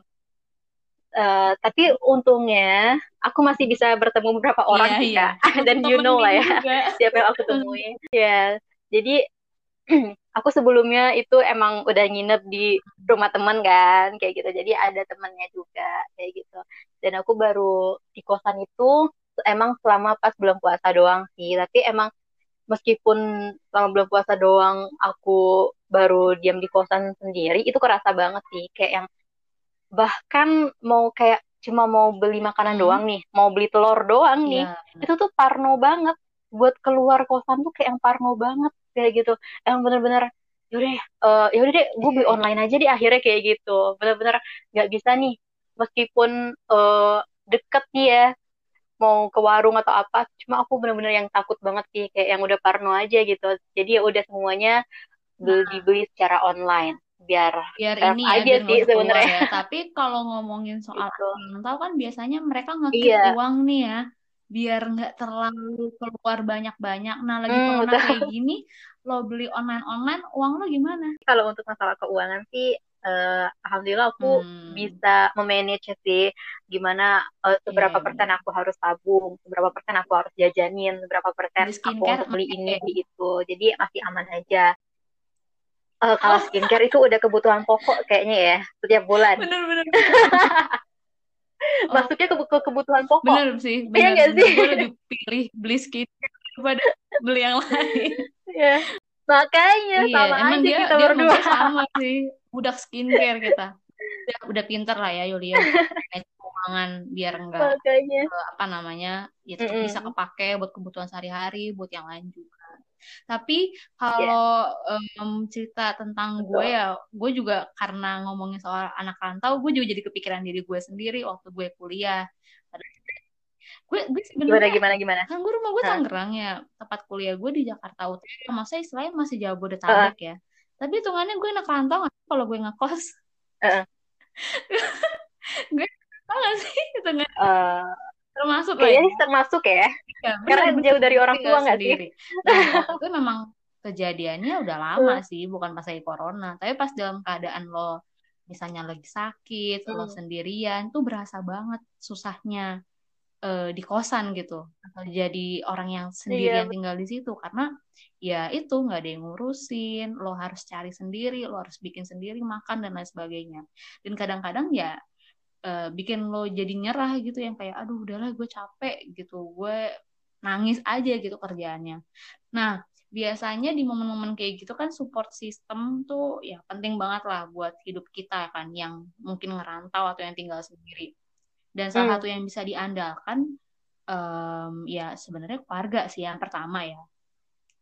Uh, tapi untungnya aku masih bisa bertemu beberapa orang yeah, sih yeah. dan you know lah ya siapa yang aku temui ya jadi aku sebelumnya itu emang udah nginep di rumah teman kan kayak gitu. Jadi ada temannya juga kayak gitu. Dan aku baru di kosan itu emang selama pas belum puasa doang sih. Tapi emang meskipun selama belum puasa doang aku baru diam di kosan sendiri itu kerasa banget sih. Kayak yang bahkan mau kayak cuma mau beli makanan hmm. doang nih mau beli telur doang nih yeah. itu tuh parno banget. Buat keluar kosan tuh kayak yang parno banget kayak gitu yang bener-bener yaudah uh, yaudah deh gue beli online aja deh akhirnya kayak gitu bener-bener nggak bisa nih meskipun uh, deket nih ya mau ke warung atau apa cuma aku bener-bener yang takut banget sih kayak yang udah parno aja gitu jadi ya udah semuanya beli nah. dibeli secara online biar biar ini ya, aja sih sebenarnya ya. tapi kalau ngomongin soal gitu. mental kan biasanya mereka ngekip iya. uang nih ya biar nggak terlalu keluar banyak-banyak. Nah, lagi hmm, corona kayak gini, lo beli online-online, uang lo gimana? Kalau untuk masalah keuangan sih, uh, alhamdulillah aku hmm. bisa memanage sih gimana uh, seberapa yeah, persen aku harus tabung, seberapa persen aku harus jajanin, seberapa persen aku untuk beli ini di itu. Jadi masih aman aja. Uh, kalau oh. skincare itu udah kebutuhan pokok kayaknya ya setiap bulan. Bener-bener. masuknya ke, ke kebutuhan pokok bener sih iya bener, iya sih gue lebih pilih beli skincare daripada beli yang lain ya makanya iya, sama emang aja dia, kita dia berdua. sama sih. Budak skincare kita. Udah, udah pinter lah ya Yulia. Keuangan biar enggak makanya. uh, apa namanya ya tetap mm bisa kepake buat kebutuhan sehari-hari buat yang lain juga. Tapi kalau yeah. um, cerita tentang gue ya, gue juga karena ngomongin soal anak rantau, gue juga jadi kepikiran diri gue sendiri waktu gue kuliah. Gue, gue sebenarnya gimana gimana gimana? Kan gue rumah gue Tangerang ya, tempat kuliah gue di Jakarta Utara. Masa istilahnya masih Jabodetabek uh. ya. Tapi hitungannya gue anak rantau kalau gue ngekos. Uh. gue tau gak sih hitungannya? Uh, termasuk kayaknya ya. termasuk ya, ya karena jauh dari orang tua nggak sih nah, itu memang kejadiannya udah lama hmm. sih bukan pas lagi corona tapi pas dalam keadaan lo misalnya lagi sakit hmm. lo sendirian tuh berasa banget susahnya uh, di kosan gitu. Atau jadi orang yang sendirian iya. tinggal di situ. Karena ya itu nggak ada yang ngurusin. Lo harus cari sendiri lo harus bikin sendiri makan dan lain sebagainya. Dan kadang-kadang ya uh, bikin lo jadi nyerah gitu yang kayak aduh udahlah gue capek gitu. Gue nangis aja gitu kerjaannya. Nah biasanya di momen-momen kayak gitu kan support system tuh ya penting banget lah buat hidup kita kan yang mungkin ngerantau atau yang tinggal sendiri dan salah hmm. satu yang bisa diandalkan um, ya sebenarnya keluarga sih yang pertama ya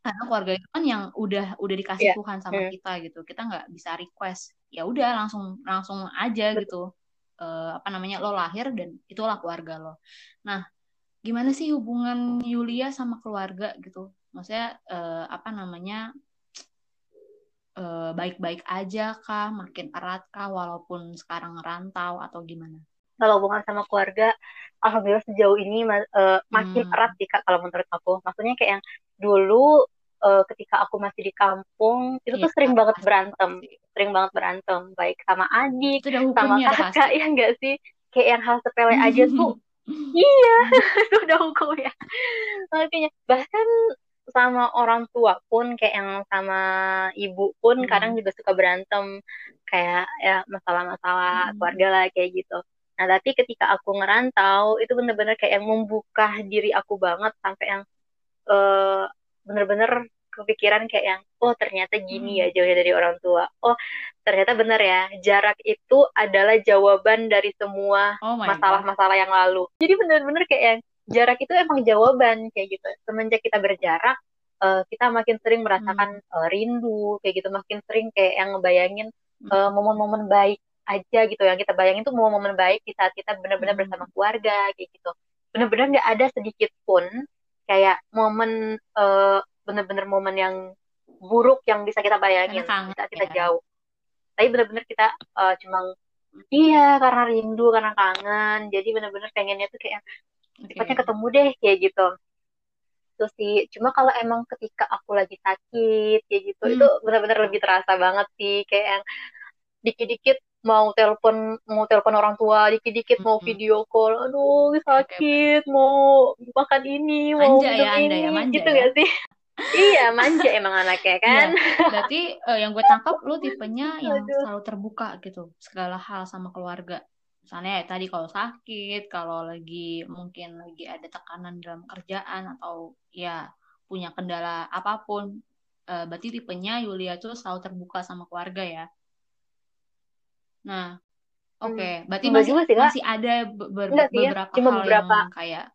karena keluarga itu kan yang udah udah dikasih yeah. Tuhan sama yeah. kita gitu kita nggak bisa request ya udah langsung langsung aja Betul. gitu uh, apa namanya lo lahir dan itulah keluarga lo. Nah, gimana sih hubungan Yulia sama keluarga gitu? Maksudnya uh, apa namanya baik-baik uh, aja kah, makin erat kah walaupun sekarang rantau atau gimana? Kalau hubungan sama keluarga, alhamdulillah sejauh ini uh, makin hmm. erat sih kak kalau menurut aku. Maksudnya kayak yang dulu uh, ketika aku masih di kampung itu yeah, tuh sering banget berantem sering banget berantem baik sama adik sama kakak ya enggak sih kayak yang hal sepele aja tuh iya itu udah hukum ya makanya bahkan sama orang tua pun kayak yang sama ibu pun hmm. kadang juga suka berantem kayak ya masalah-masalah hmm. keluarga lah kayak gitu nah tapi ketika aku ngerantau itu bener-bener kayak yang membuka diri aku banget sampai yang uh, bener-bener kepikiran kayak yang oh ternyata gini ya hmm. jauhnya dari orang tua. Oh ternyata benar ya jarak itu adalah jawaban dari semua oh masalah-masalah oh yang lalu. Jadi bener-bener kayak yang jarak itu emang jawaban kayak gitu. Semenjak kita berjarak uh, kita makin sering merasakan hmm. uh, rindu kayak gitu. Makin sering kayak yang ngebayangin uh, momen-momen baik aja gitu yang kita bayangin tuh momen-momen baik di saat kita benar-benar hmm. bersama keluarga kayak gitu benar-benar nggak ada sedikit pun kayak momen uh, bener-bener momen yang buruk yang bisa kita bayangin kangen, saat kita ya. jauh tapi bener-bener kita uh, cuma iya karena rindu karena kangen jadi bener-bener pengennya tuh kayak okay. ketemu deh kayak gitu terus sih cuma kalau emang ketika aku lagi sakit kayak gitu hmm. itu benar-benar lebih terasa banget sih kayak yang dikit-dikit mau telepon mau telepon orang tua dikit-dikit mau video call. Aduh sakit mau makan ini mau manja ya, ini ya, manja gitu ya. gak sih? Iya manja emang anaknya iya, kan. Ya, berarti uh, yang gue tangkap lu tipenya yang Aduh. selalu terbuka gitu segala hal sama keluarga. Misalnya ya tadi kalau sakit kalau lagi mungkin lagi ada tekanan dalam kerjaan atau ya punya kendala apa pun uh, berarti tipenya Yulia tuh selalu terbuka sama keluarga ya Nah, oke, okay. Hmm. berarti masih sih, masih ada ber Enggak sih, ya. beberapa Cuma hal beberapa. yang kayak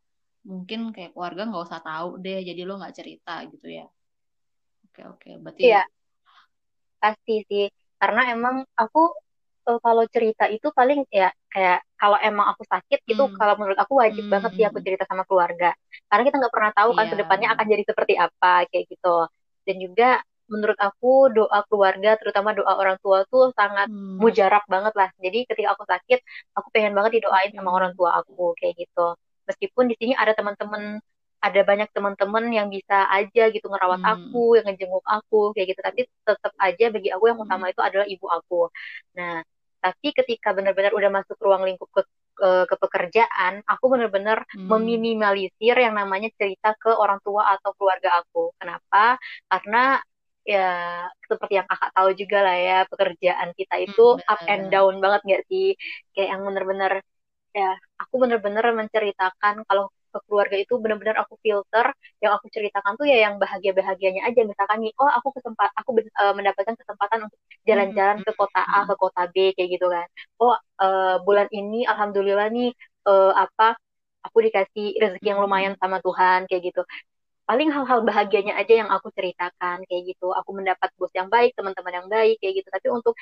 mungkin kayak keluarga nggak usah tahu deh, jadi lo nggak cerita gitu ya. Oke okay, oke, okay. berarti Iya. Pasti sih, karena emang aku uh, kalau cerita itu paling ya kayak kalau emang aku sakit hmm. itu kalau menurut aku wajib hmm. banget sih aku hmm. cerita sama keluarga karena kita nggak pernah tahu kan yeah. ke depannya akan jadi seperti apa kayak gitu dan juga menurut aku doa keluarga terutama doa orang tua tuh sangat hmm. mujarab banget lah jadi ketika aku sakit aku pengen banget didoain sama hmm. orang tua aku kayak gitu meskipun di sini ada teman-teman ada banyak teman-teman yang bisa aja gitu ngerawat hmm. aku yang ngejenguk aku kayak gitu tapi tetap aja bagi aku yang utama hmm. itu adalah ibu aku nah tapi ketika benar-benar udah masuk ruang lingkup ke ke, ke pekerjaan, aku benar-benar hmm. meminimalisir yang namanya cerita ke orang tua atau keluarga aku. Kenapa? Karena ya seperti yang kakak tahu juga lah ya pekerjaan kita itu hmm, up and down banget nggak sih? Kayak yang bener-bener ya aku bener-bener menceritakan kalau ke keluarga itu benar-benar aku filter yang aku ceritakan tuh ya yang bahagia-bahagianya aja. Misalkan nih oh aku kesempat aku uh, mendapatkan kesempatan untuk jalan-jalan ke kota A ke kota B kayak gitu kan. Oh uh, bulan ini alhamdulillah nih uh, apa aku dikasih rezeki yang lumayan sama Tuhan kayak gitu paling hal-hal bahagianya aja yang aku ceritakan kayak gitu aku mendapat bos yang baik teman-teman yang baik kayak gitu tapi untuk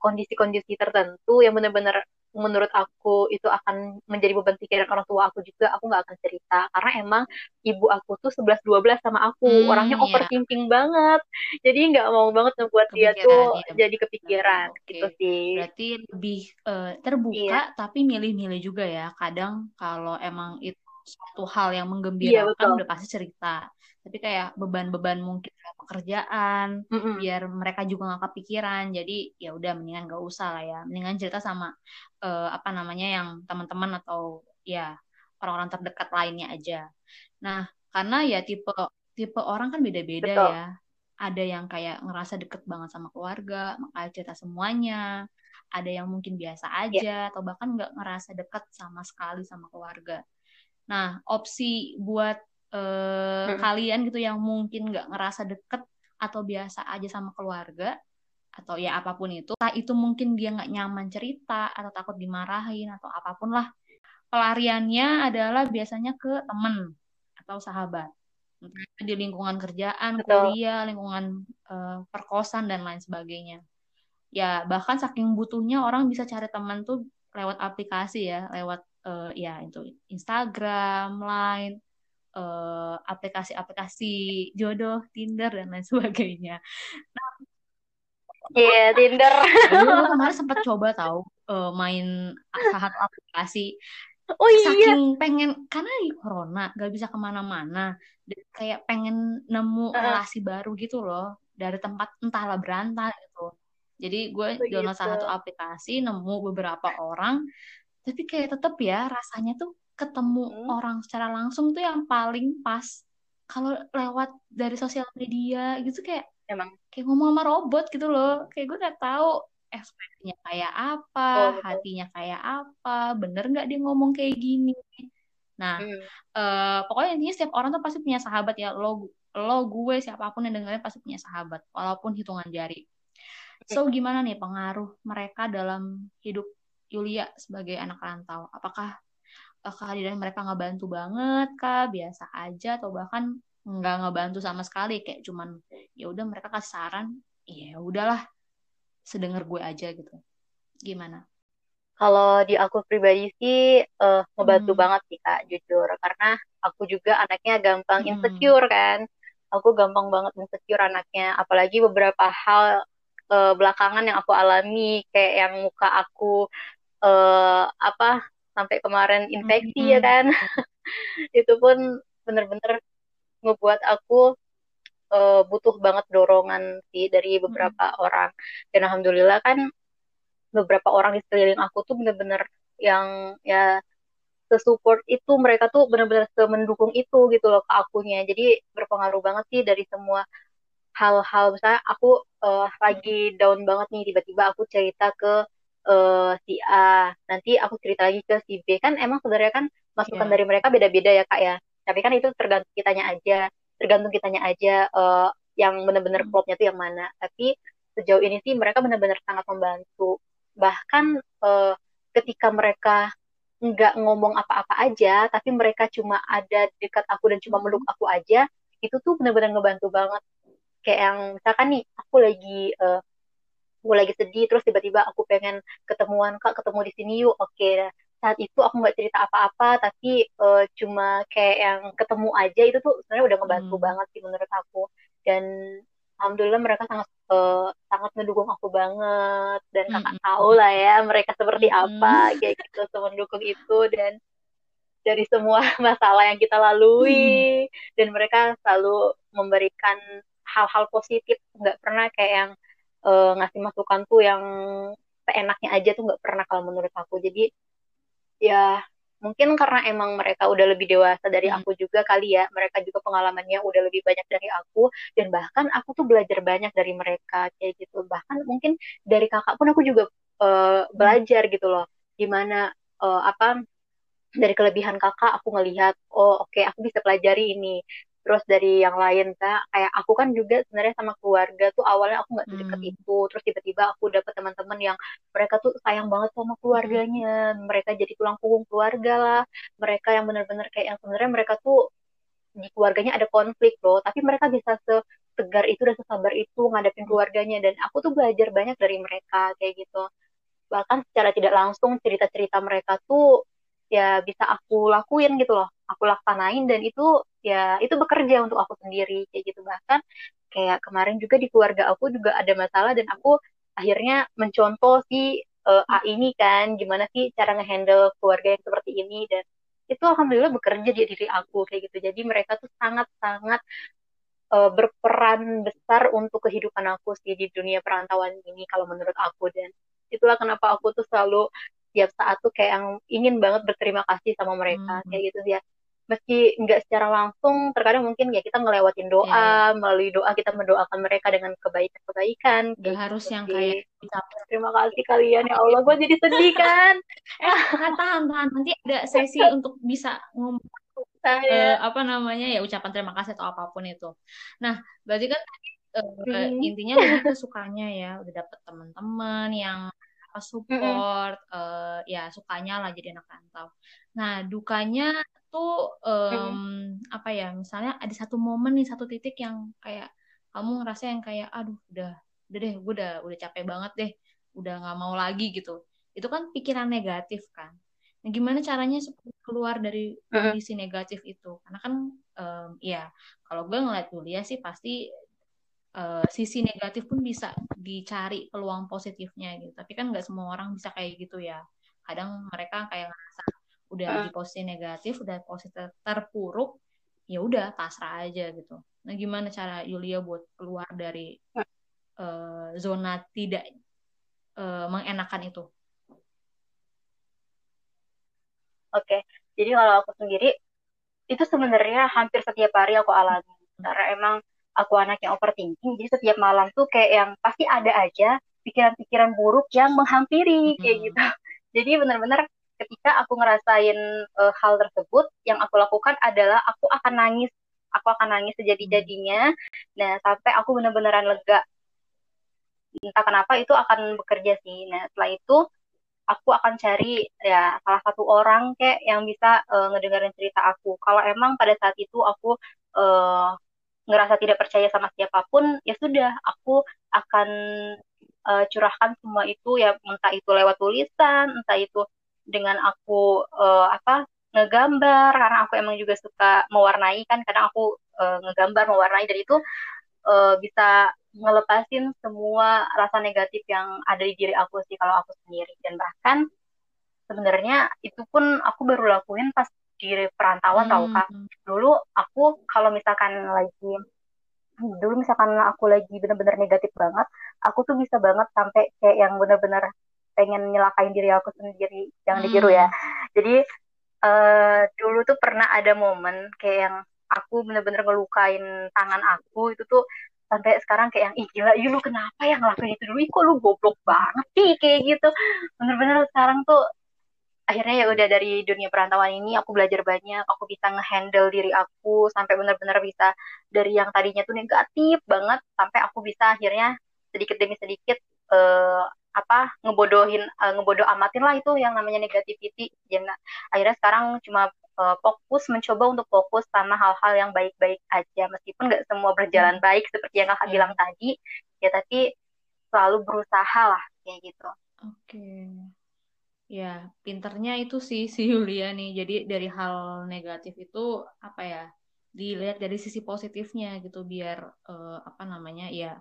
kondisi-kondisi uh, tertentu yang benar-benar menurut aku itu akan menjadi beban pikiran orang tua aku juga aku nggak akan cerita karena emang ibu aku tuh 11 12 sama aku hmm, orangnya iya. overthinking banget jadi nggak mau banget membuat dia tuh ya. jadi kepikiran okay. gitu sih berarti lebih uh, terbuka iya. tapi milih-milih juga ya kadang kalau emang itu suatu hal yang menggembirakan iya, udah pasti cerita. Tapi kayak beban-beban mungkin pekerjaan mm -hmm. biar mereka juga nggak kepikiran. Jadi ya udah mendingan gak usah lah ya. Mendingan cerita sama uh, apa namanya yang teman-teman atau ya orang-orang terdekat lainnya aja. Nah karena ya tipe tipe orang kan beda-beda ya. Ada yang kayak ngerasa deket banget sama keluarga makanya cerita semuanya. Ada yang mungkin biasa iya. aja yeah. atau bahkan nggak ngerasa deket sama sekali sama keluarga nah opsi buat uh, hmm. kalian gitu yang mungkin nggak ngerasa deket atau biasa aja sama keluarga atau ya apa pun itu, entah itu mungkin dia nggak nyaman cerita atau takut dimarahin atau apa pun lah, pelariannya adalah biasanya ke temen atau sahabat, di lingkungan kerjaan, Betul. kuliah, lingkungan uh, perkosan dan lain sebagainya. Ya bahkan saking butuhnya orang bisa cari teman tuh lewat aplikasi ya, lewat uh, ya itu Instagram, Line, uh, aplikasi-aplikasi jodoh, Tinder dan lain sebagainya. Nah, Iya, yeah, Tinder. Gue kemarin sempat coba tahu uh, main satu aplikasi. Oh iya. Saking pengen karena di corona gak bisa ke mana-mana, kayak pengen nemu uh. relasi baru gitu loh dari tempat entahlah berantai gitu. Jadi gue oh, download salah satu aplikasi, nemu beberapa orang, tapi kayak tetep ya rasanya tuh ketemu hmm. orang secara langsung tuh yang paling pas. Kalau lewat dari sosial media gitu kayak emang. kayak ngomong sama robot gitu loh. Kayak gue nggak tahu ekspresinya kayak apa oh, hatinya kayak apa bener nggak dia ngomong kayak gini. Nah hmm. uh, pokoknya intinya setiap orang tuh pasti punya sahabat ya. Lo lo gue siapa pun yang dengerin pasti punya sahabat walaupun hitungan jari. So gimana nih pengaruh mereka dalam hidup Yulia sebagai anak rantau. Apakah kehadiran mereka ngebantu banget kah? Biasa aja atau bahkan nggak ngebantu sama sekali. Kayak cuman ya udah mereka kasih saran ya udahlah sedengar gue aja gitu. Gimana? Kalau di aku pribadi sih uh, ngebantu hmm. banget sih kak jujur. Karena aku juga anaknya gampang hmm. insecure kan? Aku gampang banget insecure anaknya. Apalagi beberapa hal uh, belakangan yang aku alami kayak yang muka aku uh, apa sampai kemarin infeksi mm-hmm. ya kan? Itu pun bener-bener ngebuat aku uh, butuh banget dorongan sih dari beberapa mm-hmm. orang. Dan alhamdulillah kan beberapa orang di sekeliling aku tuh bener-bener yang ya sesupport itu mereka tuh benar-benar mendukung itu gitu loh ke akunya. Jadi berpengaruh banget sih dari semua hal-hal. Misalnya aku uh, lagi down banget nih tiba-tiba aku cerita ke uh, si A. Nanti aku cerita lagi ke si B. Kan emang sebenarnya kan masukan yeah. dari mereka beda-beda ya kak ya. Tapi kan itu tergantung kitanya aja. Tergantung kitanya aja uh, yang benar-benar hmm. klopnya tuh yang mana. Tapi sejauh ini sih mereka benar-benar sangat membantu. Bahkan uh, ketika mereka nggak ngomong apa-apa aja tapi mereka cuma ada dekat aku dan cuma meluk aku aja itu tuh benar-benar ngebantu banget. Kayak yang misalkan nih aku lagi uh, aku lagi sedih terus tiba-tiba aku pengen ketemuan kak ketemu di sini yuk oke okay. saat itu aku nggak cerita apa-apa tapi uh, cuma kayak yang ketemu aja itu tuh sebenarnya udah ngebantu hmm. banget sih menurut aku dan alhamdulillah mereka sangat uh, sangat mendukung aku banget dan hmm. kakak tahu lah ya mereka seperti hmm. apa kayak gitu mendukung itu dan dari semua masalah yang kita lalui hmm. dan mereka selalu memberikan hal-hal positif nggak pernah kayak yang uh, ngasih masukan tuh yang seenaknya aja tuh nggak pernah kalau menurut aku. Jadi ya mungkin karena emang mereka udah lebih dewasa dari hmm. aku juga kali ya mereka juga pengalamannya udah lebih banyak dari aku dan bahkan aku tuh belajar banyak dari mereka kayak gitu. Bahkan mungkin dari kakak pun aku juga uh, belajar gitu loh gimana uh, apa dari kelebihan kakak aku ngelihat oh oke okay, aku bisa pelajari ini terus dari yang lain kak. Kayak aku kan juga sebenarnya sama keluarga tuh awalnya aku nggak sedekat hmm. itu. Terus tiba-tiba aku dapet teman-teman yang mereka tuh sayang banget sama keluarganya. Mereka jadi tulang punggung keluarga lah. Mereka yang benar-benar kayak yang sebenarnya mereka tuh di keluarganya ada konflik loh. Tapi mereka bisa segar itu dan sesabar itu ngadepin keluarganya. Dan aku tuh belajar banyak dari mereka kayak gitu. Bahkan secara tidak langsung cerita-cerita mereka tuh ya bisa aku lakuin gitu loh. Aku laksanain dan itu ya itu bekerja untuk aku sendiri kayak gitu. Bahkan kayak kemarin juga di keluarga aku juga ada masalah dan aku akhirnya mencontoh si uh, A ini kan gimana sih cara ngehandle keluarga yang seperti ini. Dan itu alhamdulillah bekerja di diri aku kayak gitu. Jadi mereka tuh sangat sangat uh, berperan besar untuk kehidupan aku sih di dunia perantauan ini kalau menurut aku. Dan itulah kenapa aku tuh selalu tiap saat tuh kayak yang ingin banget berterima kasih sama mereka hmm. kayak gitu ya meski nggak secara langsung terkadang mungkin ya kita ngelewatin doa yeah. melalui doa kita mendoakan mereka dengan kebaikan-kebaikan gak gitu. harus yang kayak terima kasih kalian ya Allah gue jadi sedih kan eh tahan tahan nanti ada sesi untuk bisa ngomong uh, apa namanya ya ucapan terima kasih atau apa pun itu nah berarti kan uh, hmm. intinya lebih sukanya ya udah dapet teman-teman yang apa support mm -hmm. uh, ya sukanya lah jadi anak rantau. Nah dukanya tuh um, mm -hmm. apa ya misalnya ada satu momen nih satu titik yang kayak kamu ngerasa yang kayak aduh udah udah deh gue udah udah capek banget deh udah nggak mau lagi gitu. Itu kan pikiran negatif kan. Nah gimana caranya keluar dari kondisi negatif itu? Karena kan um, ya kalau gue ngeliat Julia sih pasti uh, sisi negatif pun bisa dicari peluang positifnya gitu. Tapi kan nggak semua orang bisa kayak gitu ya. Kadang mereka kayak ngerasa udah uh. di posisi negatif udah posisi terpuruk ya udah pasrah aja gitu. Nah gimana cara Yulia buat keluar dari uh, zona tidak uh, mengenakan itu? Oke, jadi kalau aku sendiri itu sebenarnya hampir setiap hari aku alami. Karena emang aku anak yang overthinking jadi setiap malam tuh kayak yang pasti ada aja pikiran-pikiran buruk yang menghampiri kayak hmm. gitu. Jadi benar-benar ketika aku ngerasain uh, hal tersebut yang aku lakukan adalah aku akan nangis. Aku akan nangis sejadi-jadinya. Nah sampai aku benar-benaran lega. Entah kenapa itu akan bekerja sih. Nah setelah itu aku akan cari ya salah satu orang kayak yang bisa uh, ngedengerin cerita aku. Kalau emang pada saat itu aku uh, ngerasa tidak percaya sama siapa pun ya sudah aku akan uh, curahkan semua itu ya entah itu lewat tulisan entah itu dengan aku uh, apa ngegambar karena aku emang juga suka mewarnai kan kadang aku uh, ngegambar mewarnai dan itu uh, bisa ngelepasin semua rasa negatif yang ada di diri aku sih kalau aku sendiri. Dan bahkan sebenarnya itu pun aku baru lakuin pas di perantauan hmm. tau kak dulu aku kalau misalkan lagi dulu misalkan aku lagi bener-bener negatif banget aku tuh bisa banget sampai kayak yang bener-bener pengen nyelakain diri aku sendiri yang hmm. ditiru ya. Jadi uh, dulu tuh pernah ada momen kayak yang aku bener-bener ngelukain tangan aku itu tuh sampai sekarang kayak yang ih gila ih lu kenapa ya ngelakuin itu dulu? Ih kok lu goblok banget sih? kayak gitu. Bener-bener sekarang tuh akhirnya ya udah dari dunia perantauan ini aku belajar banyak aku bisa ngehandle diri aku sampai benar-benar bisa dari yang tadinya tuh negatif banget sampai aku bisa akhirnya sedikit demi sedikit uh, apa ngebodohin uh, ngebodoh amatin lah itu yang namanya negativity jadi akhirnya sekarang cuma uh, fokus mencoba untuk fokus sama hal-hal yang baik-baik aja meskipun nggak semua berjalan hmm. baik seperti yang kakak hmm. bilang tadi ya tapi selalu berusaha lah kayak gitu oke okay. Ya, pinternya itu sih si Yulia nih. Jadi dari hal negatif itu apa ya? Dilihat dari sisi positifnya gitu biar uh, apa namanya? ya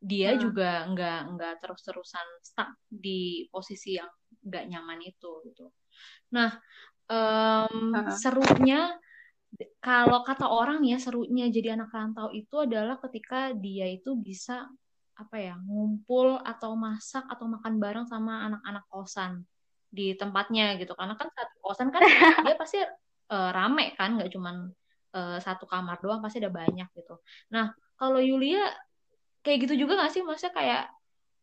dia hmm. juga nggak nggak terus-terusan stuck di posisi yang nggak nyaman itu gitu. Nah, um, hmm. serunya kalau kata orang ya serunya jadi anak rantau itu adalah ketika dia itu bisa apa ya ngumpul atau masak atau makan bareng sama anak-anak kosan di tempatnya gitu. Karena kan satu kosan kan dia pasti uh, rame kan nggak cuman uh, satu kamar doang pasti ada banyak gitu. Nah kalau Yulia kayak gitu juga nggak sih? Maksudnya kayak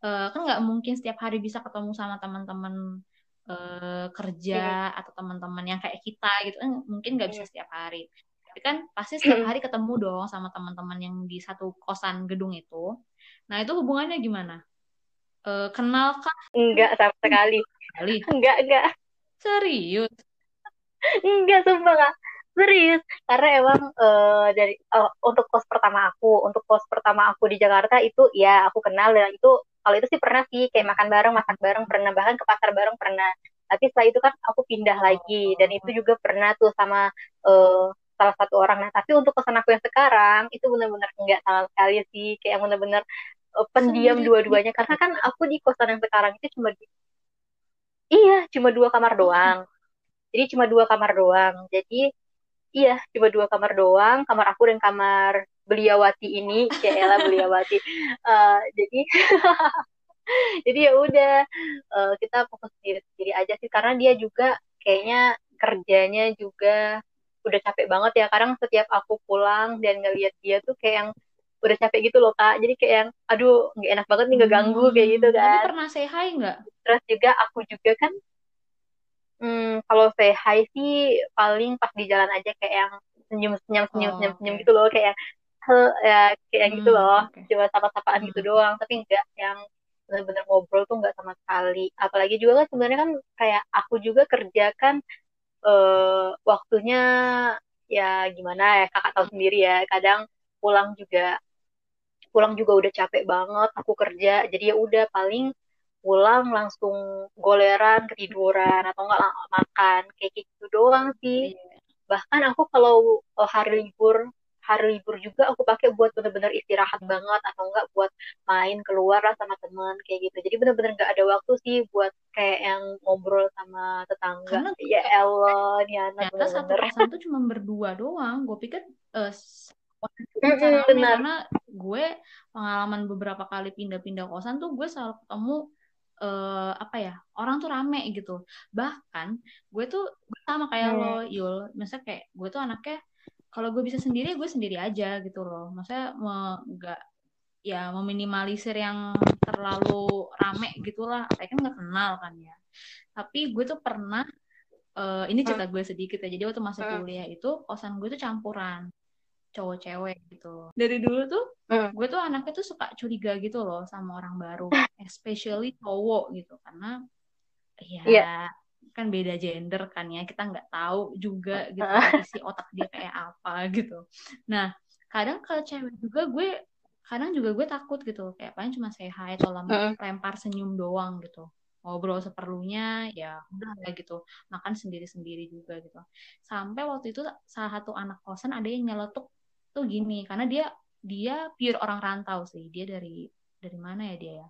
uh, kan nggak mungkin setiap hari bisa ketemu sama teman-teman uh, kerja hmm. atau teman-teman yang kayak kita gitu. Kan mungkin nggak bisa setiap hari. Tapi kan pasti setiap hari ketemu dong sama teman-teman yang di satu kosan gedung itu nah itu hubungannya gimana? Uh, kenal kah? Enggak sama sekali. Sekali. Enggak enggak. Serius? Enggak sumpah kak. Serius. Karena emang uh, dari uh, untuk kos pertama aku untuk kos pertama aku di Jakarta itu ya aku kenal. Dan itu kalau itu sih pernah sih kayak makan bareng masak bareng pernah. Bahkan ke pasar bareng pernah. Tapi setelah itu kan aku pindah lagi. Dan itu juga pernah tuh sama uh, salah satu orang. Nah tapi untuk kosan aku yang sekarang itu benar-benar enggak sama sekali sih. Kayak benar-benar uh, pendiam dua-duanya karena kan aku di kosan yang sekarang itu cuma di iya cuma dua kamar doang. Jadi cuma dua kamar doang. Jadi iya cuma dua kamar doang kamar aku dan kamar beliawati ini. Kayak Ella beliawati. Uh, jadi jadi ya udah uh, kita fokus sendiri sendiri aja sih. Karena dia juga kayaknya kerjanya juga udah capek banget ya. Kadang setiap aku pulang dan ngeliat dia tuh kayak yang udah capek gitu loh kak jadi kayak yang aduh nggak enak banget nih ngeganggu hmm, kayak gitu kan tapi pernah say hi nggak terus juga aku juga kan Hmm, kalau say hi sih paling pas di jalan aja kayak yang senyum senyum senyum oh, senyum senyum okay. gitu loh kayak ya kayak hmm, gitu loh okay. cuma sapa-sapaan gitu hmm. gitu doang tapi enggak yang benar-benar ngobrol tuh enggak sama sekali apalagi juga kan sebenarnya kan kayak aku juga kerja kan uh, waktunya ya gimana ya kakak tahu sendiri ya kadang pulang juga pulang juga udah capek banget aku kerja. Jadi ya udah paling pulang langsung goleran ketiduran atau enggak makan. Kayak gitu doang sih. Iya. bahkan aku kalau uh, hari libur hari libur juga aku pakai buat bener-bener istirahat banget atau enggak buat main keluar lah sama teman kayak gitu. Jadi bener-bener nggak ada waktu sih buat kayak yang ngobrol sama tetangga. Karena ya Allah nih anak satu tuh cuma berdua doang. Gue pikir uh, mm karena gue pengalaman beberapa kali pindah-pindah kosan tuh gue selalu ketemu uh, apa ya orang tuh rame gitu. Bahkan gue tuh sama kayak hmm. lo Yul. Misalnya kayak gue tuh anaknya kalau gue bisa sendiri gue sendiri aja gitu loh. Maksudnya nggak ya meminimalisir yang terlalu rame gitulah. Saya kan nggak kenal kan ya. Tapi gue tuh pernah uh, ini cerita gue sedikit ya. Jadi waktu masuk kuliah itu kosan gue tuh campuran cowok cewek gitu. Dari dulu tuh mm. gue tuh anaknya tuh suka curiga gitu loh sama orang baru especially cowok gitu. Karena ya yeah. kan beda gender kan ya kita nggak tahu juga gitu isi otak dia kayak apa gitu. Nah kadang ke cewek juga gue kadang juga gue takut gitu. Kayak paling cuma say hi atau lempar, mm. lempar senyum doang gitu. Ngobrol seperlunya ya udah ya gitu. Makan sendiri sendiri juga gitu. Sampai waktu itu salah satu anak kosan ada yang nyeletuk tuh gini karena dia dia pure orang rantau sih. Dia dari dari mana ya dia ya?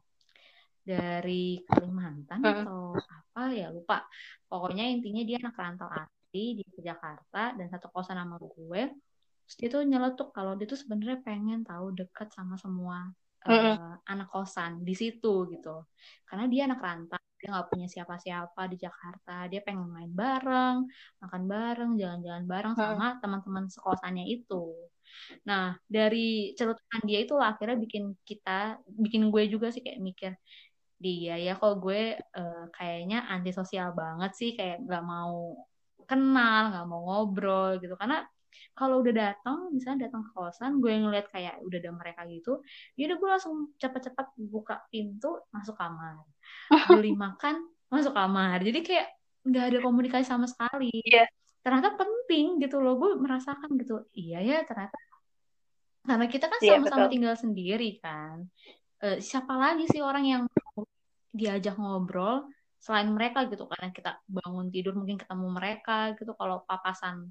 Dari Kalimantan hmm. atau apa ya? Lupa. Pokoknya intinya dia anak rantau asli di Jakarta dan satu kosan sama gue. Terus dia tuh nyeletuk kalau dia tuh sebenarnya pengen tahu dekat sama semua uh, uh, anak kosan di situ gitu. Karena dia anak rantau dia nggak punya siapa-siapa di Jakarta. Dia pengen main bareng makan bareng jalan-jalan bareng sama teman-teman sekosannya itu Nah, dari celutukan dia itu akhirnya bikin kita, bikin gue juga sih kayak mikir, dia ya kok gue uh, kayaknya antisosial banget sih, kayak gak mau kenal, gak mau ngobrol gitu. Karena kalau udah datang, misalnya datang ke kosan, gue ngeliat kayak udah ada mereka gitu, ya udah gue langsung cepet-cepet buka pintu, masuk kamar. Beli makan, masuk kamar. Jadi kayak nggak ada komunikasi sama sekali. Yeah. Ternyata penting gitu loh, gue merasakan gitu. Iya ya, ternyata karena kita kan iya, sama-sama yeah, tinggal sendiri kan. Uh, siapa lagi sih orang yang diajak ngobrol selain mereka gitu karena kita bangun tidur mungkin ketemu mereka gitu kalau papasan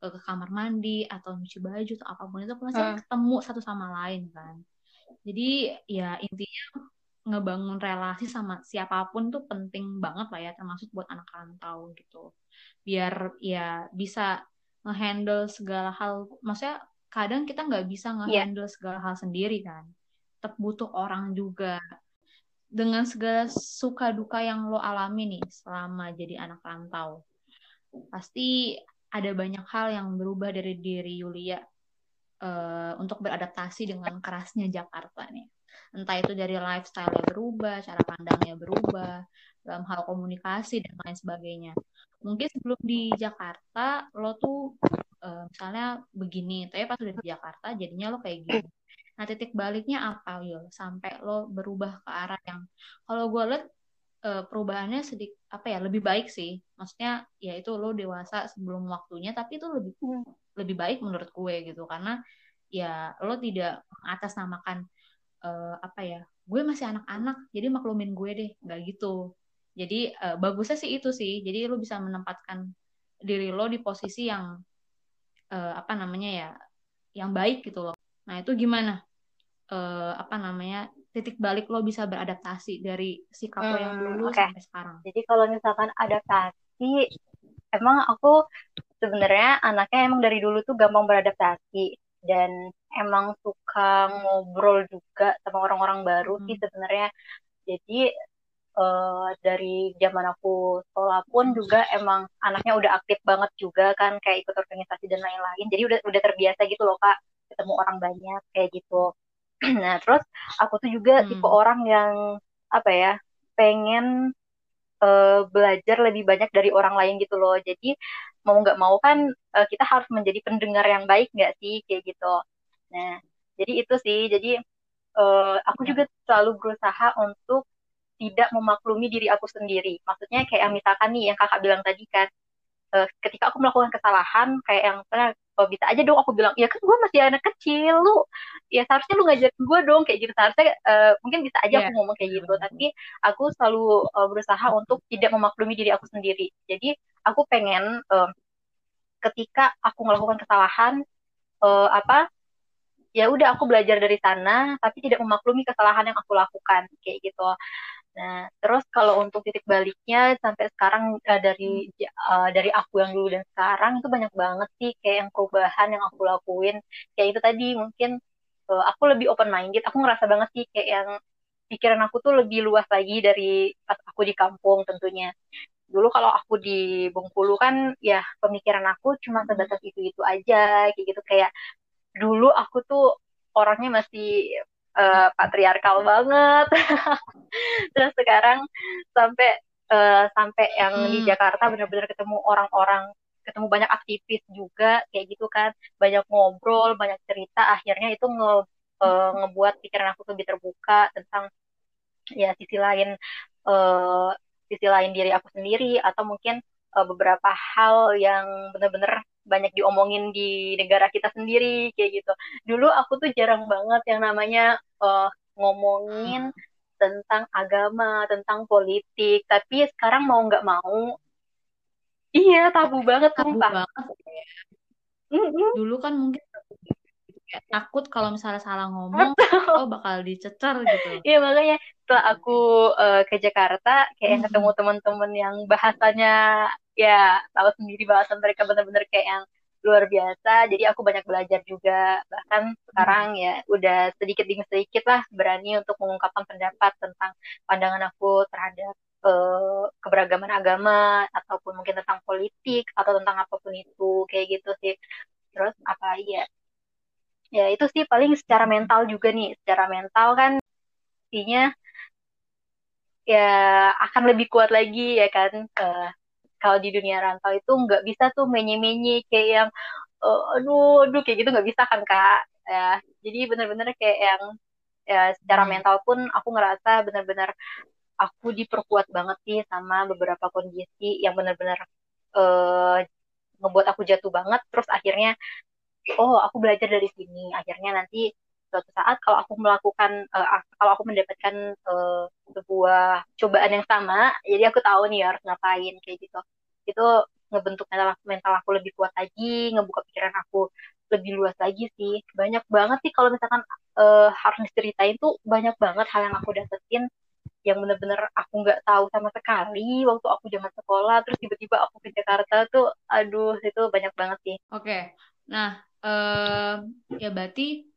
uh, ke kamar mandi atau nyuci baju atau apa pun itu pasti uh. ketemu satu sama lain kan. Jadi ya intinya ngebangun relasi sama siapa pun tuh penting banget lah ya termasuk buat anak rantau gitu. Biar ya bisa ngehandle segala hal maksudnya kadang kita nggak bisa iya. ngehandle yeah. segala hal sendiri kan tetap butuh orang juga dengan segala suka duka yang lo alami nih selama jadi anak rantau pasti ada banyak hal yang berubah dari diri Yulia uh, untuk beradaptasi dengan kerasnya Jakarta nih entah itu dari lifestyle-nya berubah cara pandangnya berubah dalam hal komunikasi dan lain sebagainya. Mungkin sebelum di Jakarta lo tuh uh, misalnya begini tapi pas udah di Jakarta jadinya lo kayak gini. Nah titik baliknya apa yo sampai lo berubah ke arah yang kalau gue liat uh, perubahannya sedikit apa ya lebih baik sih. Maksudnya ya itu lo dewasa sebelum waktunya tapi itu lebih hmm. lebih baik menurut gue gitu. Karena ya lo tidak mengatasnamakan uh, apa ya gue masih anak-anak jadi maklumin gue deh nggak gitu. Jadi uh, bagusnya sih itu sih jadi lo bisa menempatkan diri lo di posisi yang uh, apa namanya ya yang baik gitu loh. Nah itu gimana? Uh, apa namanya titik balik lo bisa beradaptasi dari sikap hmm, lo yang hmm, dulu okay. sampai sekarang. Jadi kalau misalkan adaptasi emang aku sebenarnya anaknya emang dari dulu tuh gampang beradaptasi. Dan emang suka ngobrol juga sama orang-orang baru hmm. sih sebenarnya. Jadi uh, dari zaman aku sekolah pun juga emang anaknya udah aktif banget juga kan kayak ikut organisasi dan lain-lain. Jadi udah udah terbiasa gitu loh kak ketemu orang banyak kayak gitu. Nah terus aku tuh juga hmm. tipe orang yang apa ya pengen uh, belajar lebih banyak dari orang lain gitu loh. Jadi mau nggak mau kan uh, kita harus menjadi pendengar yang baik nggak sih kayak gitu nah jadi itu sih. Jadi uh, aku ya. juga selalu berusaha untuk tidak memaklumi diri aku sendiri. Maksudnya kayak misalkan nih yang kakak bilang tadi kan uh, ketika aku melakukan kesalahan kayak yang misalnya oh, bisa aja dong aku bilang ya kan gue masih anak kecil lu ya seharusnya lu ngajak gue dong kayak gitu. Seharusnya uh, mungkin bisa aja yeah. aku ngomong kayak gitu. Tapi aku selalu uh, berusaha untuk tidak memaklumi diri aku sendiri. Jadi aku pengen uh, ketika aku melakukan kesalahan uh, apa ya udah aku belajar dari sana tapi tidak memaklumi kesalahan yang aku lakukan kayak gitu Nah, terus kalau untuk titik baliknya sampai sekarang uh, dari uh, dari aku yang dulu dan sekarang itu banyak banget sih kayak yang perubahan yang aku lakuin. Kayak itu tadi mungkin uh, aku lebih open minded. Aku ngerasa banget sih kayak yang pikiran aku tuh lebih luas lagi dari pas aku di kampung tentunya. Dulu kalau aku di Bengkulu kan ya pemikiran aku cuma sebatas itu-itu aja kayak gitu kayak dulu aku tuh orangnya masih uh, patriarkal banget. Terus sekarang sampai uh, sampai yang hmm. di Jakarta benar-benar ketemu orang-orang ketemu banyak aktivis juga kayak gitu kan. Banyak ngobrol banyak cerita. Akhirnya itu nge uh, ngebuat pikiran aku lebih terbuka tentang ya sisi lain uh, sisi lain diri aku sendiri atau mungkin uh, beberapa hal yang benar-benar banyak diomongin di negara kita sendiri kayak gitu. Dulu aku tuh jarang banget yang namanya uh, ngomongin tentang agama, tentang politik. Tapi sekarang mau nggak mau, iya tabu banget tabu sumpah. banget. Mm -hmm. Dulu kan mungkin takut kalau misalnya salah ngomong oh bakal dicecer gitu iya makanya setelah aku uh, ke Jakarta kayak yang ketemu teman-teman yang bahasanya ya tahu sendiri bahasan mereka benar-benar kayak yang luar biasa. Jadi aku banyak belajar juga. Bahkan sekarang ya udah sedikit demi sedikit lah berani untuk mengungkapkan pendapat tentang pandangan aku terhadap uh, keberagaman agama ataupun mungkin tentang politik atau tentang apa pun itu. Kayak gitu sih. Terus apa ya? Ya itu sih paling secara mental juga nih. Secara mental kan intinya ya akan lebih kuat lagi ya kan? Uh, kalau di dunia rantau itu nggak bisa tuh menye-menye kayak yang uh, aduh aduh kayak gitu nggak bisa kan kak? Ya jadi bener-bener kayak yang ya secara hmm. mental pun aku ngerasa bener-bener aku diperkuat banget sih sama beberapa kondisi yang bener-bener uh, ngebuat aku jatuh banget. Terus akhirnya oh aku belajar dari sini. Akhirnya nanti suatu saat kalau aku melakukan uh, kalau aku mendapatkan uh, sebuah cobaan yang sama jadi aku tahu nih harus ngapain kayak gitu. Itu ngebentuk mental, mental aku lebih kuat lagi ngebuka pikiran aku lebih luas lagi sih. Banyak banget sih kalau misalkan uh, harus diceritain tuh banyak banget hal yang aku dapetin yang bener-bener aku nggak tahu sama sekali waktu aku zaman sekolah terus tiba-tiba aku ke Jakarta tuh aduh itu banyak banget sih. Oke. Okay. nah uh, ya berarti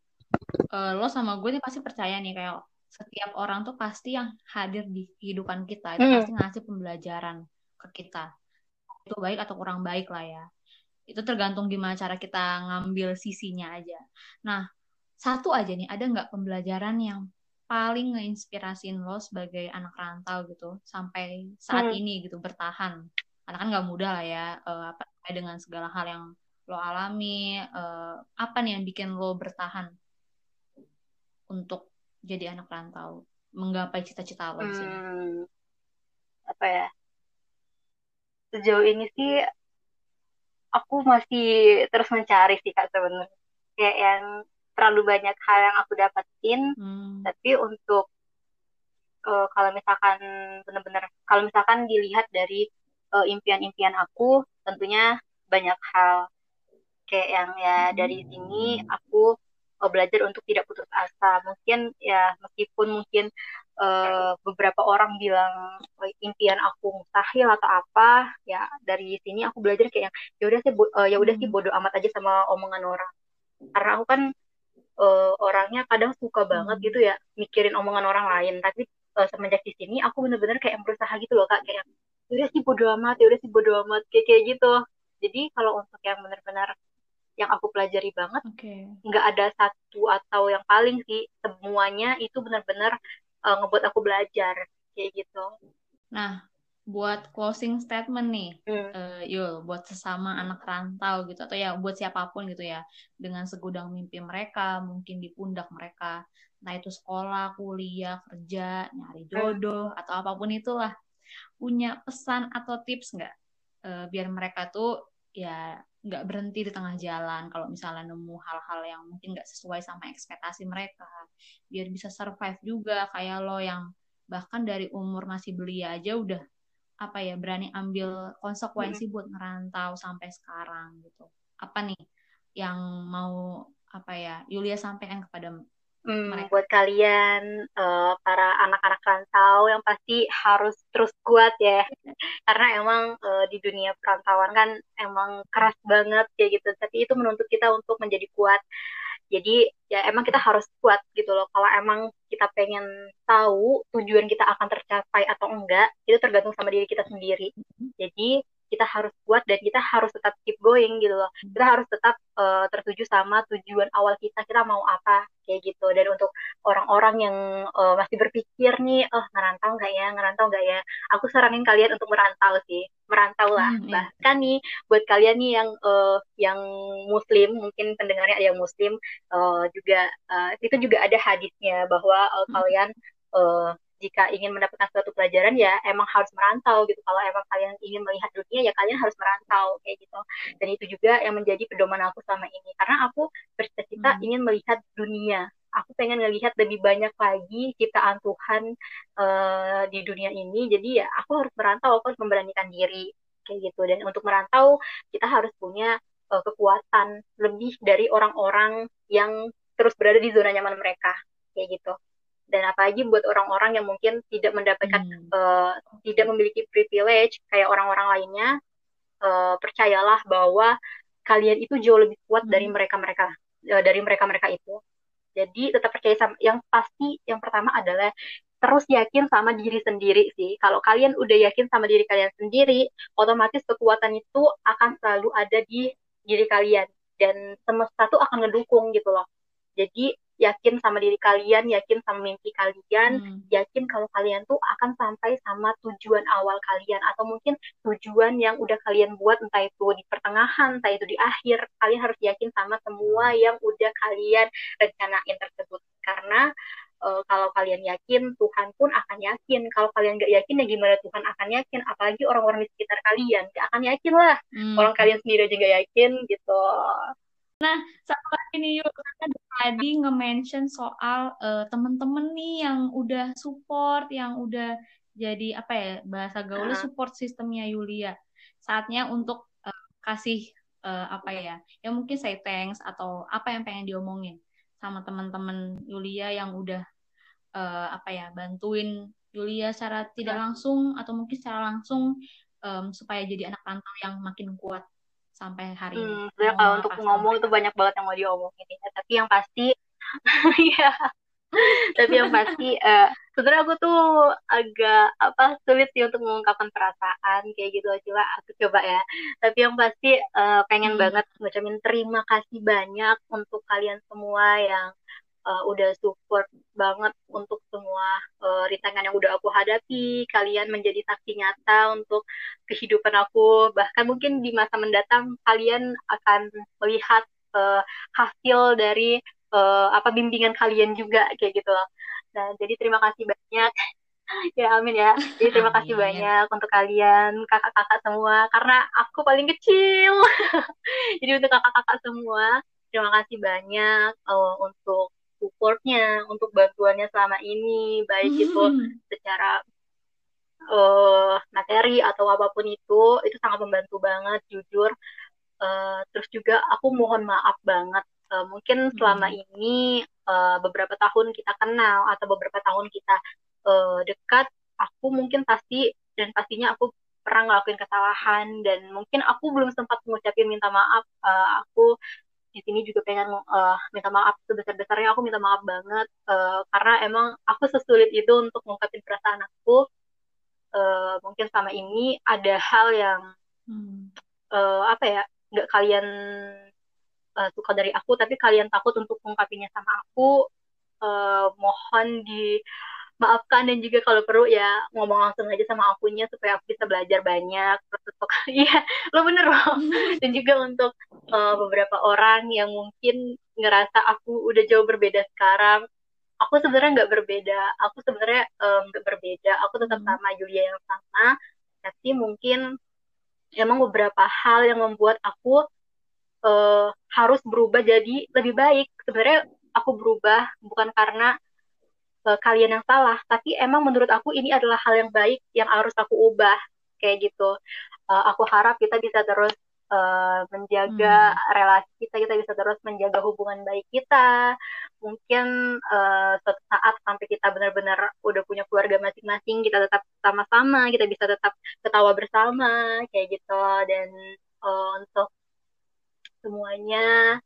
uh, lo sama gue nih pasti percaya nih kayak setiap orang tuh pasti yang hadir di kehidupan kita itu hmm. pasti ngasih pembelajaran ke kita. Itu baik atau kurang baik lah ya. Itu tergantung gimana cara kita ngambil sisinya aja. Nah satu aja nih ada nggak pembelajaran yang paling ngeinspirasiin lo sebagai anak rantau gitu sampai saat hmm. ini gitu bertahan? Karena kan nggak mudah lah ya uh, apa dengan segala hal yang lo alami uh, apa nih yang bikin lo bertahan untuk jadi anak rantau menggapai cita-cita lo hmm, apa ya? Sejauh ini sih aku masih terus mencari sih kak sebenarnya. Kayak yang terlalu banyak hal yang aku dapetin hmm. tapi untuk uh, kalau misalkan benar-benar kalau misalkan dilihat dari uh, impian-impian aku tentunya banyak hal. Kayak yang ya dari sini aku uh, belajar untuk tidak putus asa mungkin ya meskipun mungkin uh, beberapa orang bilang impian aku mustahil atau apa ya dari sini aku belajar kayak yang ya udah sih uh, ya udah sih hmm. bodoh amat aja sama omongan orang karena aku kan uh, orangnya kadang suka banget hmm. gitu ya mikirin omongan orang lain tapi uh, semenjak di sini aku bener-bener kayak berusaha gitu loh kak kayak ya udah sih bodo amat ya udah sih bodo amat kayak kayak gitu jadi kalau untuk yang benar-benar yang aku pelajari banget nggak okay. ada satu atau yang paling sih semuanya itu benar-benar uh, ngebuat aku belajar kayak gitu nah buat closing statement nih, hmm. uh, Yul, buat sesama anak rantau gitu, atau ya buat siapa pun gitu ya, dengan segudang mimpi mereka, mungkin di pundak mereka, nah itu sekolah, kuliah, kerja, nyari hmm. jodoh, hmm. atau apa pun itulah, punya pesan atau tips nggak, uh, biar mereka tuh ya nggak berhenti di tengah jalan kalau misalnya nemu hal-hal yang mungkin nggak sesuai sama ekspektasi mereka, biar bisa survive juga kayak lo yang bahkan dari umur masih belia aja udah apa ya berani ambil konsekuensi hmm. buat ngerantau sampai sekarang gitu apa nih yang mau apa ya Yulia sampaikan kepada hmm, buat kalian uh, para anak-anak rantau yang pasti harus terus kuat ya. Karena emang uh, di dunia perantauan kan emang keras banget ya gitu. Tapi itu menuntut kita untuk menjadi kuat. Jadi ya emang kita harus kuat gitu loh. Kalau emang kita pengen tahu tujuan kita akan tercapai atau enggak, itu tergantung sama diri kita sendiri. Jadi kita harus kuat dan kita harus tetap keep going gitu loh. Kita harus tetap uh, tertuju sama tujuan awal kita, kita mau apa kayak gitu. Dan untuk orang-orang yang uh, masih berpikir nih, oh ngerantau nggak ya, ngerantau nggak ya, aku saranin kalian untuk merantau sih, merantau lah. Hmm, iya. Bahkan nih buat kalian nih yang uh, yang Muslim, mungkin pendengarnya ada yang Muslim uh, juga uh, itu juga ada hadisnya bahwa uh, hmm. kalian uh, jika ingin mendapatkan suatu pelajaran ya emang harus merantau gitu. Kalau emang kalian ingin melihat dunia ya kalian harus merantau kayak gitu. Dan itu juga yang menjadi pedoman aku selama ini. Karena aku bercita-cita hmm. ingin melihat dunia. Aku pengen ngelihat lebih banyak lagi ciptaan Tuhan uh, di dunia ini. Jadi ya aku harus merantau aku harus memberanikan diri kayak gitu. Dan untuk merantau kita harus punya uh, kekuatan lebih dari orang-orang yang terus berada di zona nyaman mereka kayak gitu dan apalagi buat orang-orang yang mungkin tidak mendapatkan hmm. uh, tidak memiliki privilege kayak orang-orang lainnya uh, percayalah bahwa kalian itu jauh lebih kuat hmm. dari mereka-mereka uh, dari mereka-mereka itu jadi tetap percaya sama yang pasti yang pertama adalah terus yakin sama diri sendiri sih. Kalau kalian udah yakin sama diri kalian sendiri, otomatis kekuatan itu akan selalu ada di diri kalian dan semesta tuh akan ngedukung gitu loh. Jadi yakin sama diri kalian, yakin sama mimpi kalian, hmm. yakin kalau kalian tuh akan sampai sama tujuan awal kalian atau mungkin tujuan yang udah kalian buat entah itu di pertengahan, entah itu di akhir, kalian harus yakin sama semua yang udah kalian rencanain tersebut. Karena uh, kalau kalian yakin, Tuhan pun akan yakin. Kalau kalian nggak yakin, ya gimana Tuhan akan yakin? Apalagi orang-orang di sekitar kalian, gak akan yakin lah. Hmm. Orang kalian sendiri aja nggak yakin gitu. Nah, satu lagi nih yuk, kan tadi nge-mention soal uh, temen-temen nih yang udah support, yang udah jadi apa ya bahasa gaulnya support sistemnya Yulia. Saatnya untuk uh, kasih uh, apa ya, ya mungkin say thanks atau apa yang pengen diomongin sama teman-teman Yulia yang udah uh, apa ya bantuin Yulia secara tidak langsung atau mungkin secara langsung um, supaya jadi anak rantau yang makin kuat sampai hari ini. Hmm, sebenarnya kalau untuk ngomong itu banyak banget yang mau diomongin ya. Tapi yang pasti, ya. Tapi yang pasti, uh, sebenarnya aku tuh agak apa sulit sih untuk mengungkapkan perasaan kayak gitu aja lah. Aku coba ya. Tapi yang pasti uh, pengen hmm. banget ngucapin terima kasih banyak untuk kalian semua yang uh, udah support banget untuk semua uh, rintangan yang udah aku hadapi. Kalian menjadi saksi nyata untuk kehidupan aku. Bahkan mungkin di masa mendatang kalian akan melihat uh, hasil dari uh, apa bimbingan kalian juga kayak gitu. Nah, jadi terima kasih banyak ya amin ya jadi terima kasih amin. banyak untuk kalian kakak-kakak semua karena aku paling kecil jadi untuk kakak-kakak semua terima kasih banyak uh, untuk supportnya untuk bantuannya selama ini baik hmm. itu secara uh, materi atau apa pun itu itu sangat membantu banget jujur uh, terus juga aku mohon maaf banget uh, mungkin selama hmm. ini uh, beberapa tahun kita kenal atau beberapa tahun kita uh, dekat aku mungkin pasti dan pastinya aku pernah ngelakuin kesalahan dan mungkin aku belum sempat mengucapin minta maaf uh, aku di sini juga pengen uh, minta maaf sebesar-besarnya aku minta maaf banget uh, karena emang aku sesulit itu untuk mengungkapin perasaan aku uh, mungkin sama ini ada hal yang hmm. uh, apa ya nggak kalian uh, suka dari aku tapi kalian takut untuk mengungkapinya sama aku uh, mohon di maafkan dan juga kalau perlu ya ngomong langsung aja sama akunya supaya aku bisa belajar banyak. Terus untuk iya lo bener loh. Dan juga untuk uh, beberapa orang yang mungkin ngerasa aku udah jauh berbeda sekarang aku sebenarnya nggak berbeda. Aku sebenarnya nggak um, berbeda. Aku tetap hmm. sama Julia yang sama. Tapi mungkin emang beberapa hal yang membuat aku uh, harus berubah jadi lebih baik. Sebenarnya aku berubah bukan karena uh, kalian yang salah tapi emang menurut aku ini adalah hal yang baik yang harus aku ubah kayak gitu. Uh, aku harap kita bisa terus uh, menjaga hmm. relasi kita kita bisa terus menjaga hubungan baik kita. Mungkin uh, suatu saat sampai kita benar-benar udah punya keluarga masing-masing kita tetap sama-sama kita bisa tetap ketawa bersama kayak gitu. Dan uh, untuk semuanya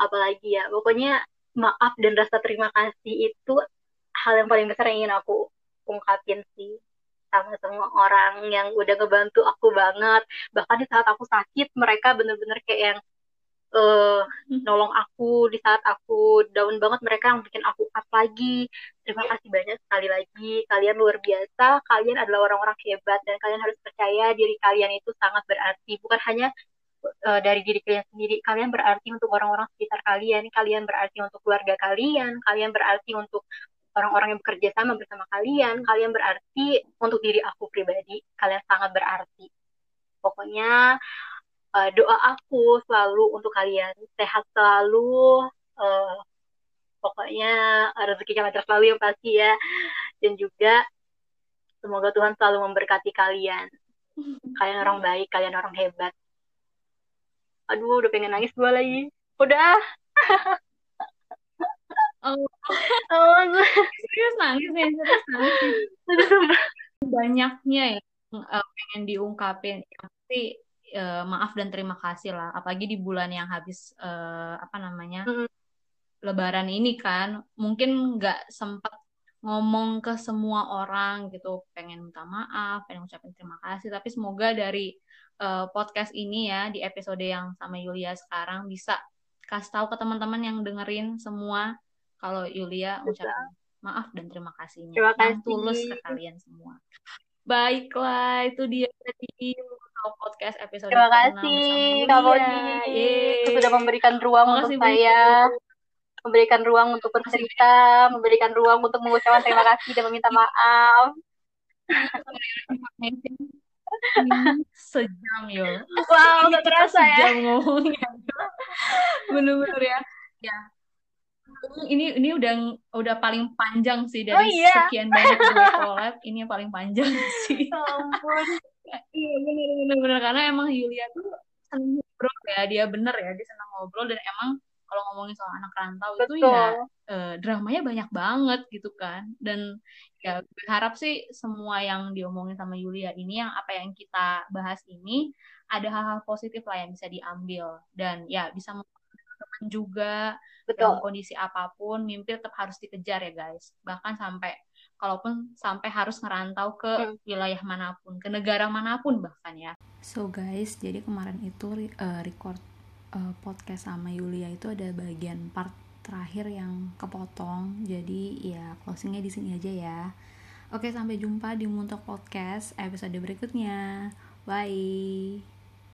apalagi ya pokoknya maaf dan rasa terima kasih itu hal yang paling besar yang ingin aku ungkapin sih. Sama semua orang yang udah ngebantu aku banget. Bahkan di saat aku sakit mereka bener-bener kayak yang uh, nolong aku. Di saat aku down banget mereka yang bikin aku up lagi. Terima kasih banyak sekali lagi. Kalian luar biasa. Kalian adalah orang-orang hebat dan kalian harus percaya diri kalian itu sangat berarti. Bukan hanya uh, dari diri kalian sendiri. Kalian berarti untuk orang-orang sekitar kalian. Kalian berarti untuk keluarga kalian. Kalian berarti untuk orang-orang yang bekerja sama bersama kalian, kalian berarti untuk diri aku pribadi, kalian sangat berarti. Pokoknya uh, doa aku selalu untuk kalian sehat selalu, uh, pokoknya rezekinya lancar selalu yang pasti ya, dan juga semoga Tuhan selalu memberkati kalian. Kalian orang baik, kalian orang hebat. Aduh, udah pengen nangis gue lagi. Udah. Oh, oh serius nangis nih, serius nangis. Banyaknya ya uh, pengen diungkapin. Yang pasti uh, maaf dan terima kasih lah. Apalagi di bulan yang habis uh, apa namanya mm. Lebaran ini kan, mungkin nggak sempat ngomong ke semua orang gitu, pengen minta maaf, pengen ngucapin terima kasih. Tapi semoga dari uh, podcast ini ya di episode yang sama Yulia sekarang bisa kasih tahu ke teman-teman yang dengerin semua kalau Yulia ucapkan maaf dan terima kasihnya terima kasih. yang tulus ke kalian semua. Baiklah, itu dia tadi podcast episode Terima kasih Kak sudah memberikan ruang untuk saya, memberikan ruang untuk bercerita, memberikan ruang untuk mengucapkan terima kasih dan meminta maaf. sejam yo. Wow, gak terasa ya. Sejam ngomongnya. Bener-bener ya. Ya, ini ini udah udah paling panjang sih dari oh, iya? sekian banyak gue collab ini yang paling panjang sih. Oh, ampun. Iya benar benar karena emang Yulia tuh senang ngobrol ya dia bener ya dia senang ngobrol dan emang kalau ngomongin soal anak rantau Betul. itu ya eh, dramanya banyak banget gitu kan dan ya gue harap sih semua yang diomongin sama Yulia ini yang apa yang kita bahas ini ada hal-hal positif lah yang bisa diambil dan ya bisa teman juga Betul. dalam kondisi apa pun mimpi tetap harus dikejar ya guys. Bahkan sampai kalaupun sampai harus ngerantau ke hmm. wilayah mana pun ke negara mana pun bahkan ya. So guys jadi kemarin itu uh, record uh, podcast sama Yulia itu ada bagian part terakhir yang kepotong. Jadi ya closingnya di sini aja ya. Oke sampai jumpa di Muntok Podcast episode berikutnya. Bye